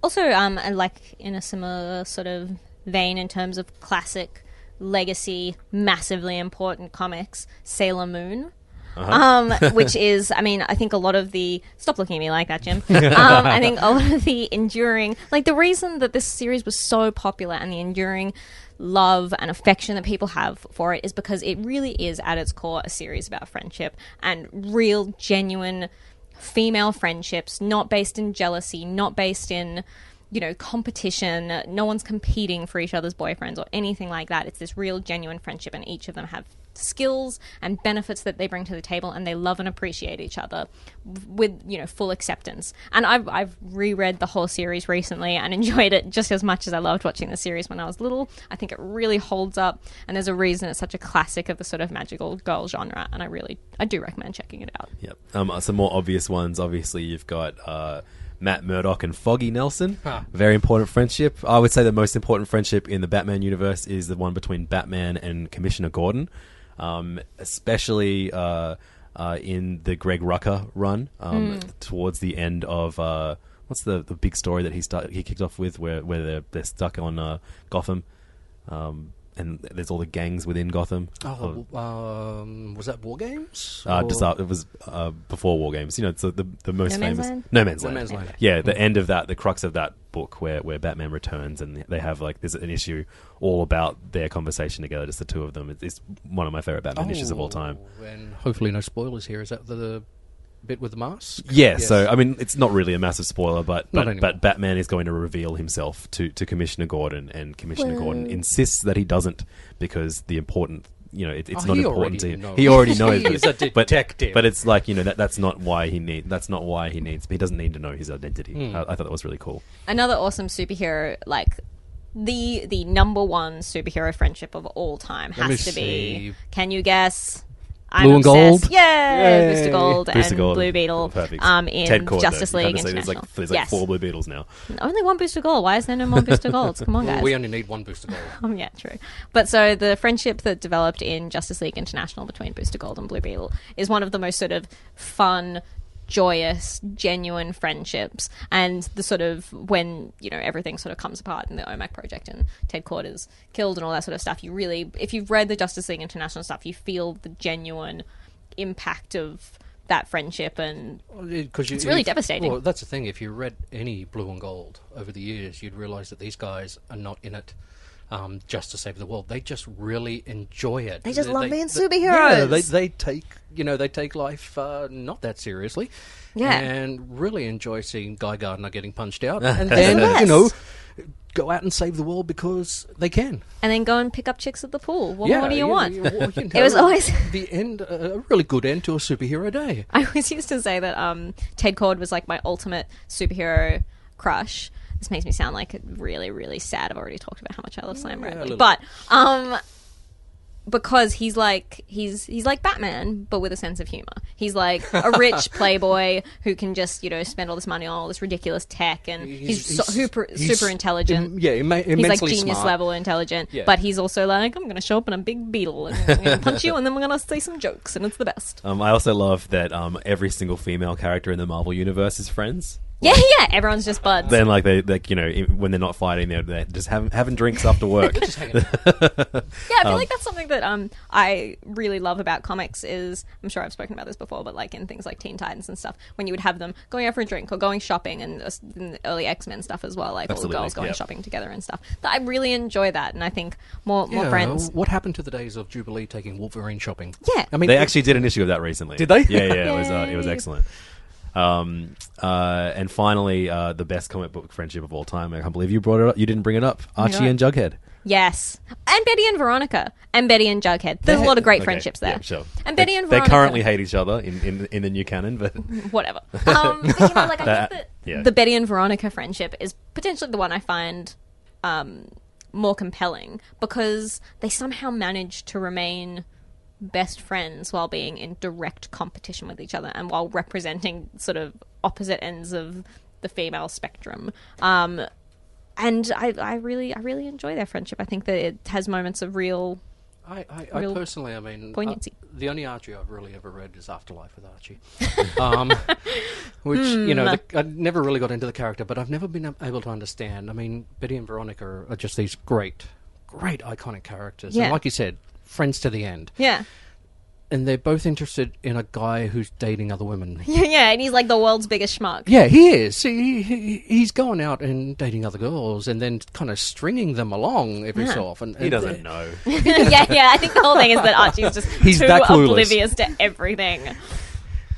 Also, um, like in a similar sort of vein in terms of classic legacy, massively important comics, Sailor Moon. Um, which is, I mean, I think a lot of the stop looking at me like that, Jim. Um, I think a lot of the enduring, like the reason that this series was so popular and the enduring love and affection that people have for it is because it really is at its core a series about friendship and real, genuine female friendships, not based in jealousy, not based in, you know, competition. No one's competing for each other's boyfriends or anything like that. It's this real, genuine friendship, and each of them have skills and benefits that they bring to the table, and they love and appreciate each other with, you know, full acceptance. And I've, I've reread the whole series recently and enjoyed it just as much as I loved watching the series when I was little. I think it really holds up, and there's a reason it's such a classic of the sort of magical girl genre, and I really, I do recommend checking it out.
Yep. Um, some more obvious ones. Obviously, you've got uh, Matt Murdock and Foggy Nelson. Very important friendship. I would say the most important friendship in the Batman universe is the one between Batman and Commissioner Gordon, um, especially uh, uh, in the Greg Rucka run um, towards the end of. Uh, What's the, the big story that he start, he kicked off with, where where they're they're stuck on uh, Gotham, um, and there's all the gangs within Gotham.
Oh, um, was that War Games?
Uh, just
Or-
uh, it was uh, before War Games. You know, it's the the, the most
No Man's
famous
Land?
No Man's
No
Land.
Man's Land.
Yeah, the end of that, the crux of that book, where where Batman returns, and they have like there's an issue all about their conversation together, just the two of them. It's, it's one of my favorite Batman issues of all time.
Oh, And hopefully, no spoilers here. Is that the bit with the mask?
Yeah,
Yes.
so I mean, it's not really a massive spoiler, but but, but Batman is going to reveal himself to, to Commissioner Gordon, and Commissioner Gordon insists that he doesn't because the important, you know, it, it's
Oh,
not important to him.
knows.
He already knows.
He's
but,
a detective.
But, it's like you know that that's not why he need. That's not why he needs. He doesn't need to know his identity.
Hmm.
I, I thought that was really cool.
another awesome superhero like the the number one superhero friendship of all time has to be
see.
can you guess
Blue and
obsessed.
Gold?
Yeah,
Yay.
Booster Gold
Booster
and
Gold.
Blue Beetle.
Perfect.
Um, in
Ted Kord,
Justice
though. You
League
kinda say There's like there's like
yes.
four Blue Beetles now.
Only one Booster Gold. Why is there no more Booster Golds? Come on, guys.
We only need one Booster Gold.
Um, yeah, true. But so the friendship that developed in Justice League International between Booster Gold and Blue Beetle is one of the most sort of fun, joyous, genuine friendships. And the sort of when you know everything sort of comes apart in the OMAC project and Ted Kord is killed and all that sort of stuff, you really, if you've read the Justice League International stuff, you feel the genuine impact of that friendship and
Because
It's really devastating.
Well, that's the thing. If you read any Blue and Gold over the years, you'd realise that these guys are not in it um, just to save the world. They just really enjoy it.
They just love being
they- Yeah, they, they take you know they take life uh, not that seriously.
Yeah.
and really enjoy seeing Guy Gardner getting punched out, and
the
then you know go out and save the world because they can.
and then go and pick up chicks at the pool. What
yeah,
more do you
know,
want?
you- well, you
It was always
the end, a really good end to a superhero day.
I always used to say that um, Ted Kord was like my ultimate superhero crush. This makes me sound like really, really sad. I've already talked about how much I love Slam
Yeah, a
Bradley, but um, because he's like he's he's like Batman, but with a sense of humor. He's like a rich playboy who can just you know spend all this money on all this ridiculous tech, and he's, so, super
he's
super intelligent.
im- yeah, imma-
He's like genius
smart.
level intelligent,
Yeah.
but he's also like, I'm going to show up in a big beetle and I'm going to punch you, and then we're going to say some jokes, and it's the best.
Um, I also love that um, every single female character in the Marvel universe is friends.
Yeah, yeah. Everyone's just buds.
Then, like they, like you know, i- when they're not fighting, they're, they're just having having drinks after work.
Yeah, I feel
Um,
like that's something that um I really love about comics is I'm sure I've spoken about this before, but like in things like Teen Titans and stuff, when you would have them going out for a drink or going shopping, and uh, in the early X Men stuff as well, like
Absolutely,
all the girls going
yeah.
shopping together and stuff. That I really enjoy that, and I think more more
Yeah,
friends.
What happened to the days of Jubilee taking Wolverine shopping?
Yeah.
I mean,
they actually did an issue of that recently.
Did they?
Yeah, yeah. It was uh, it was
Yay.
excellent. Um, uh, and finally, uh, the best comic book friendship of all time. I can't believe you brought it up. You didn't bring it up. Archie and Jughead.
Yes, and Betty and Veronica, and Betty and Jughead. There's a lot of great
Okay,
friendships there.
Yeah, sure.
And
They-
Betty and
they
Veronica.
currently hate each other in, in in the new canon, but
whatever. Um, but, you know, like I
That-
think that
yeah.
the Betty and Veronica friendship is potentially the one I find um, more compelling because they somehow manage to remain best friends while being in direct competition with each other and while representing sort of opposite ends of the female spectrum. Um, and I, I really, I really enjoy their friendship. I think that it has moments of real.
I, I, I
real
personally, I mean, uh,
poignancy.
the only Archie I've really ever read is Afterlife with Archie, um, which you know
Hmm.
the, I never really got into the character, but I've never been able to understand. I mean, Betty and Veronica are, are just these great, great iconic characters,
Yeah.
and like you said, friends to the end.
Yeah.
And they're both interested in a guy who's dating other women.
Yeah, yeah, and he's like the world's biggest schmuck.
Yeah, he is. He, he he's going out and dating other girls, and then kind of stringing them along every
Yeah.
so often.
he
And
doesn't know.
yeah, yeah. I think the whole thing is that Archie's just
He's
too
that clueless.
oblivious to everything.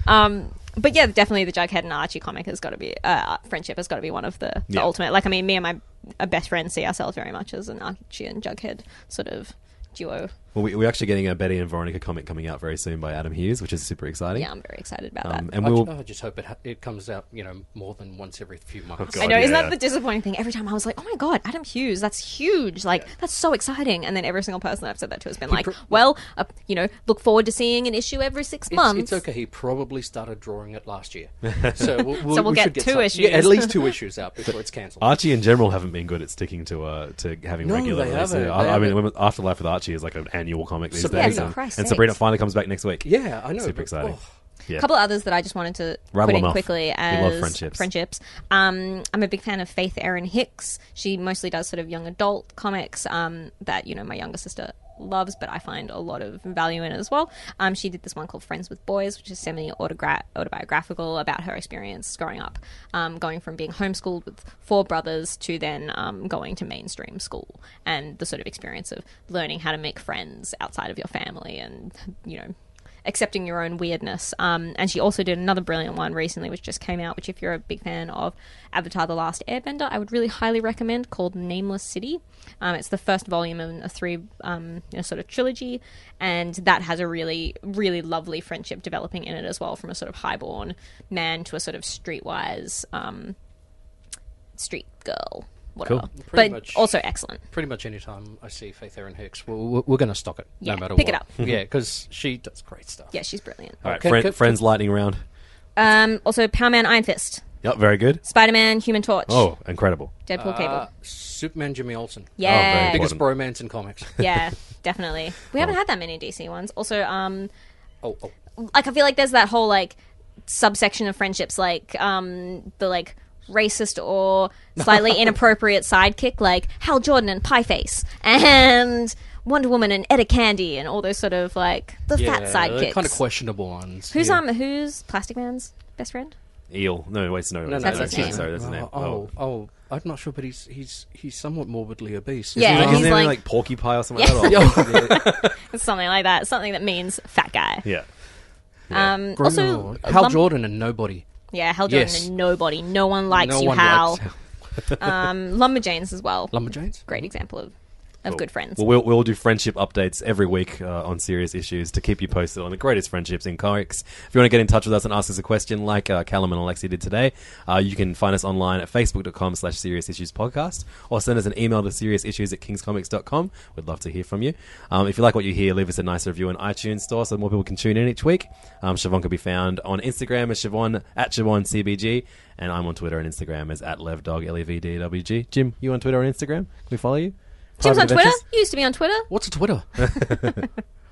Um, but yeah, definitely the Jughead and Archie comic has got to be uh, friendship has got to be one of the, the
Yeah.
ultimate. Like, I mean, me and my uh, best friend see ourselves very much as an Archie and Jughead sort of duo.
Well, we, we're actually getting a Betty and Veronica comic coming out very soon by Adam Hughes, which is super exciting.
Yeah, I'm very excited about
Um,
that.
and
I,
we'll.
I just hope it ha- it comes out, you know, more than once every few months.
God,
I know,
yeah,
isn't that the disappointing thing? Every time I was like, "Oh my god, Adam Hughes, that's huge! Like, that's so exciting!" And then every single person that I've said that to has been like,
pr-
"Well, uh, you know, look forward to seeing an issue every six
It's,
months."
it's okay. He probably started drawing it last year, so we'll, we'll,
So we'll
we
get
get
two
some-
issues.
Yeah, at least two issues out before it's cancelled.
Archie in general haven't been good at sticking to uh, to having
No,
regular
they haven't.
I,
They
I mean,
haven't.
when- Afterlife with Archie is like an annual comic these
Sabrina.
days,
Yeah,
and,
Christ
and
sakes.
Sabrina finally comes back next week.
yeah, I know.
super
but-
exciting.
oh.
Yeah.
A couple of others that I just wanted to
Rattle
put in
off.
quickly
We
as
love friendships.
friendships. Um, I'm a big fan of Faith Erin Hicks. She mostly does sort of young adult comics um, that you know my younger sister loves, but I find a lot of value in it as well. Um, she did this one called Friends with Boys, which is semi autobiographical about her experience growing up, um, going from being homeschooled with four brothers to then um, going to mainstream school, and the sort of experience of learning how to make friends outside of your family, and you know accepting your own weirdness. Um, and she also did another brilliant one recently, which just came out. Which, if you're a big fan of Avatar: The Last Airbender, I would really highly recommend. Called Nameless City. Um, it's the first volume in a three, um, sort of trilogy, and that has a really, really lovely friendship developing in it as well, from a sort of highborn man to a sort of streetwise um, street girl. Whatever,
Cool.
but
Pretty much.
also excellent.
Pretty much any time I see Faith Erin Hicks, we're, we're, we're going to stock it,
Yeah,
no matter
pick
what.
Pick it up.
yeah, because she does great stuff.
Yeah, she's brilliant.
All right,
Can-
friend,
can-
friends lightning round.
Um, also, Power Man, Iron Fist,
Yep, very good.
Spider Man, Human Torch,
Oh, incredible.
Deadpool, Cable.
Uh, Superman Jimmy Olsen.
Yeah.
very
Biggest
important.
bromance in comics.
yeah, definitely. We haven't had that many DC ones. Also, um,
oh, oh.
like I feel like there's that whole like subsection of friendships, like um, the like racist or slightly inappropriate sidekick, like Hal Jordan and Pie Face, and Wonder Woman and Etta Candy, and all those sort of like the fat sidekicks.
kind of questionable ones.
Who's
yeah.
um who's Plastic Man's best friend?
Eel. No, wait, no,
No, no,
That's
that's,
his name.
sorry, that's his name.
Oh, oh, oh, I'm not sure, but he's he's he's somewhat morbidly obese.
Yeah,
Isn't
he's
his name
like-
like, Porky Pie or something like that?
It's something like that. Something that means fat guy.
yeah.
Um,
Bruno.
also,
Hal
Lum-
Jordan and Nobody.
Yeah, Hal Jordan
Yes.
and nobody. No one likes
no
you,
one
Hal.
likes
um, Lumberjanes as well.
Lumberjanes.
Great example of, of
Cool.
good friends.
Well, we'll, we'll do friendship updates every week uh, on serious issues to keep you posted on the greatest friendships in comics. If you want to get in touch with us and ask us a question like uh, Callum and Alexei did today, uh, you can find us online at facebook.com slash serious issues podcast or send us an email to seriousissues at kingscomics.com. We'd love to hear from you. Um, if you like what you hear, leave us a nice review on iTunes store so more people can tune in each week. Um, Siobhan can be found on Instagram as Siobhan at SiobhanCBG and I'm on Twitter and Instagram as at levdog, L-E-V-D-W-G. Jim, you on Twitter and Instagram? Can we follow you?
Jim's on
Private
Twitter.
adventures?
You used to be on Twitter.
What's a Twitter?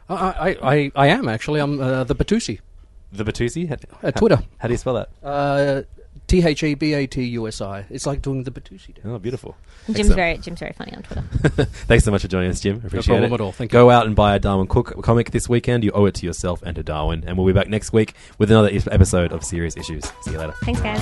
I, I, I, I am actually. I'm uh, the Batusi
The Batusi? How,
at Twitter.
how do you spell that?
Uh, T H E B A T U S I. It's like doing the Batusi dance.
Oh, beautiful.
Jim's
Excellent.
very Jim's very funny on Twitter.
Thanks so much for joining us, Jim. Appreciate
problem
it.
at all. Thank
Go out and buy a Darwyn Cooke comic this weekend. You owe it to yourself and to Darwyn. And we'll be back next week with another is- episode of Serious Issues. See you later.
Thanks, guys.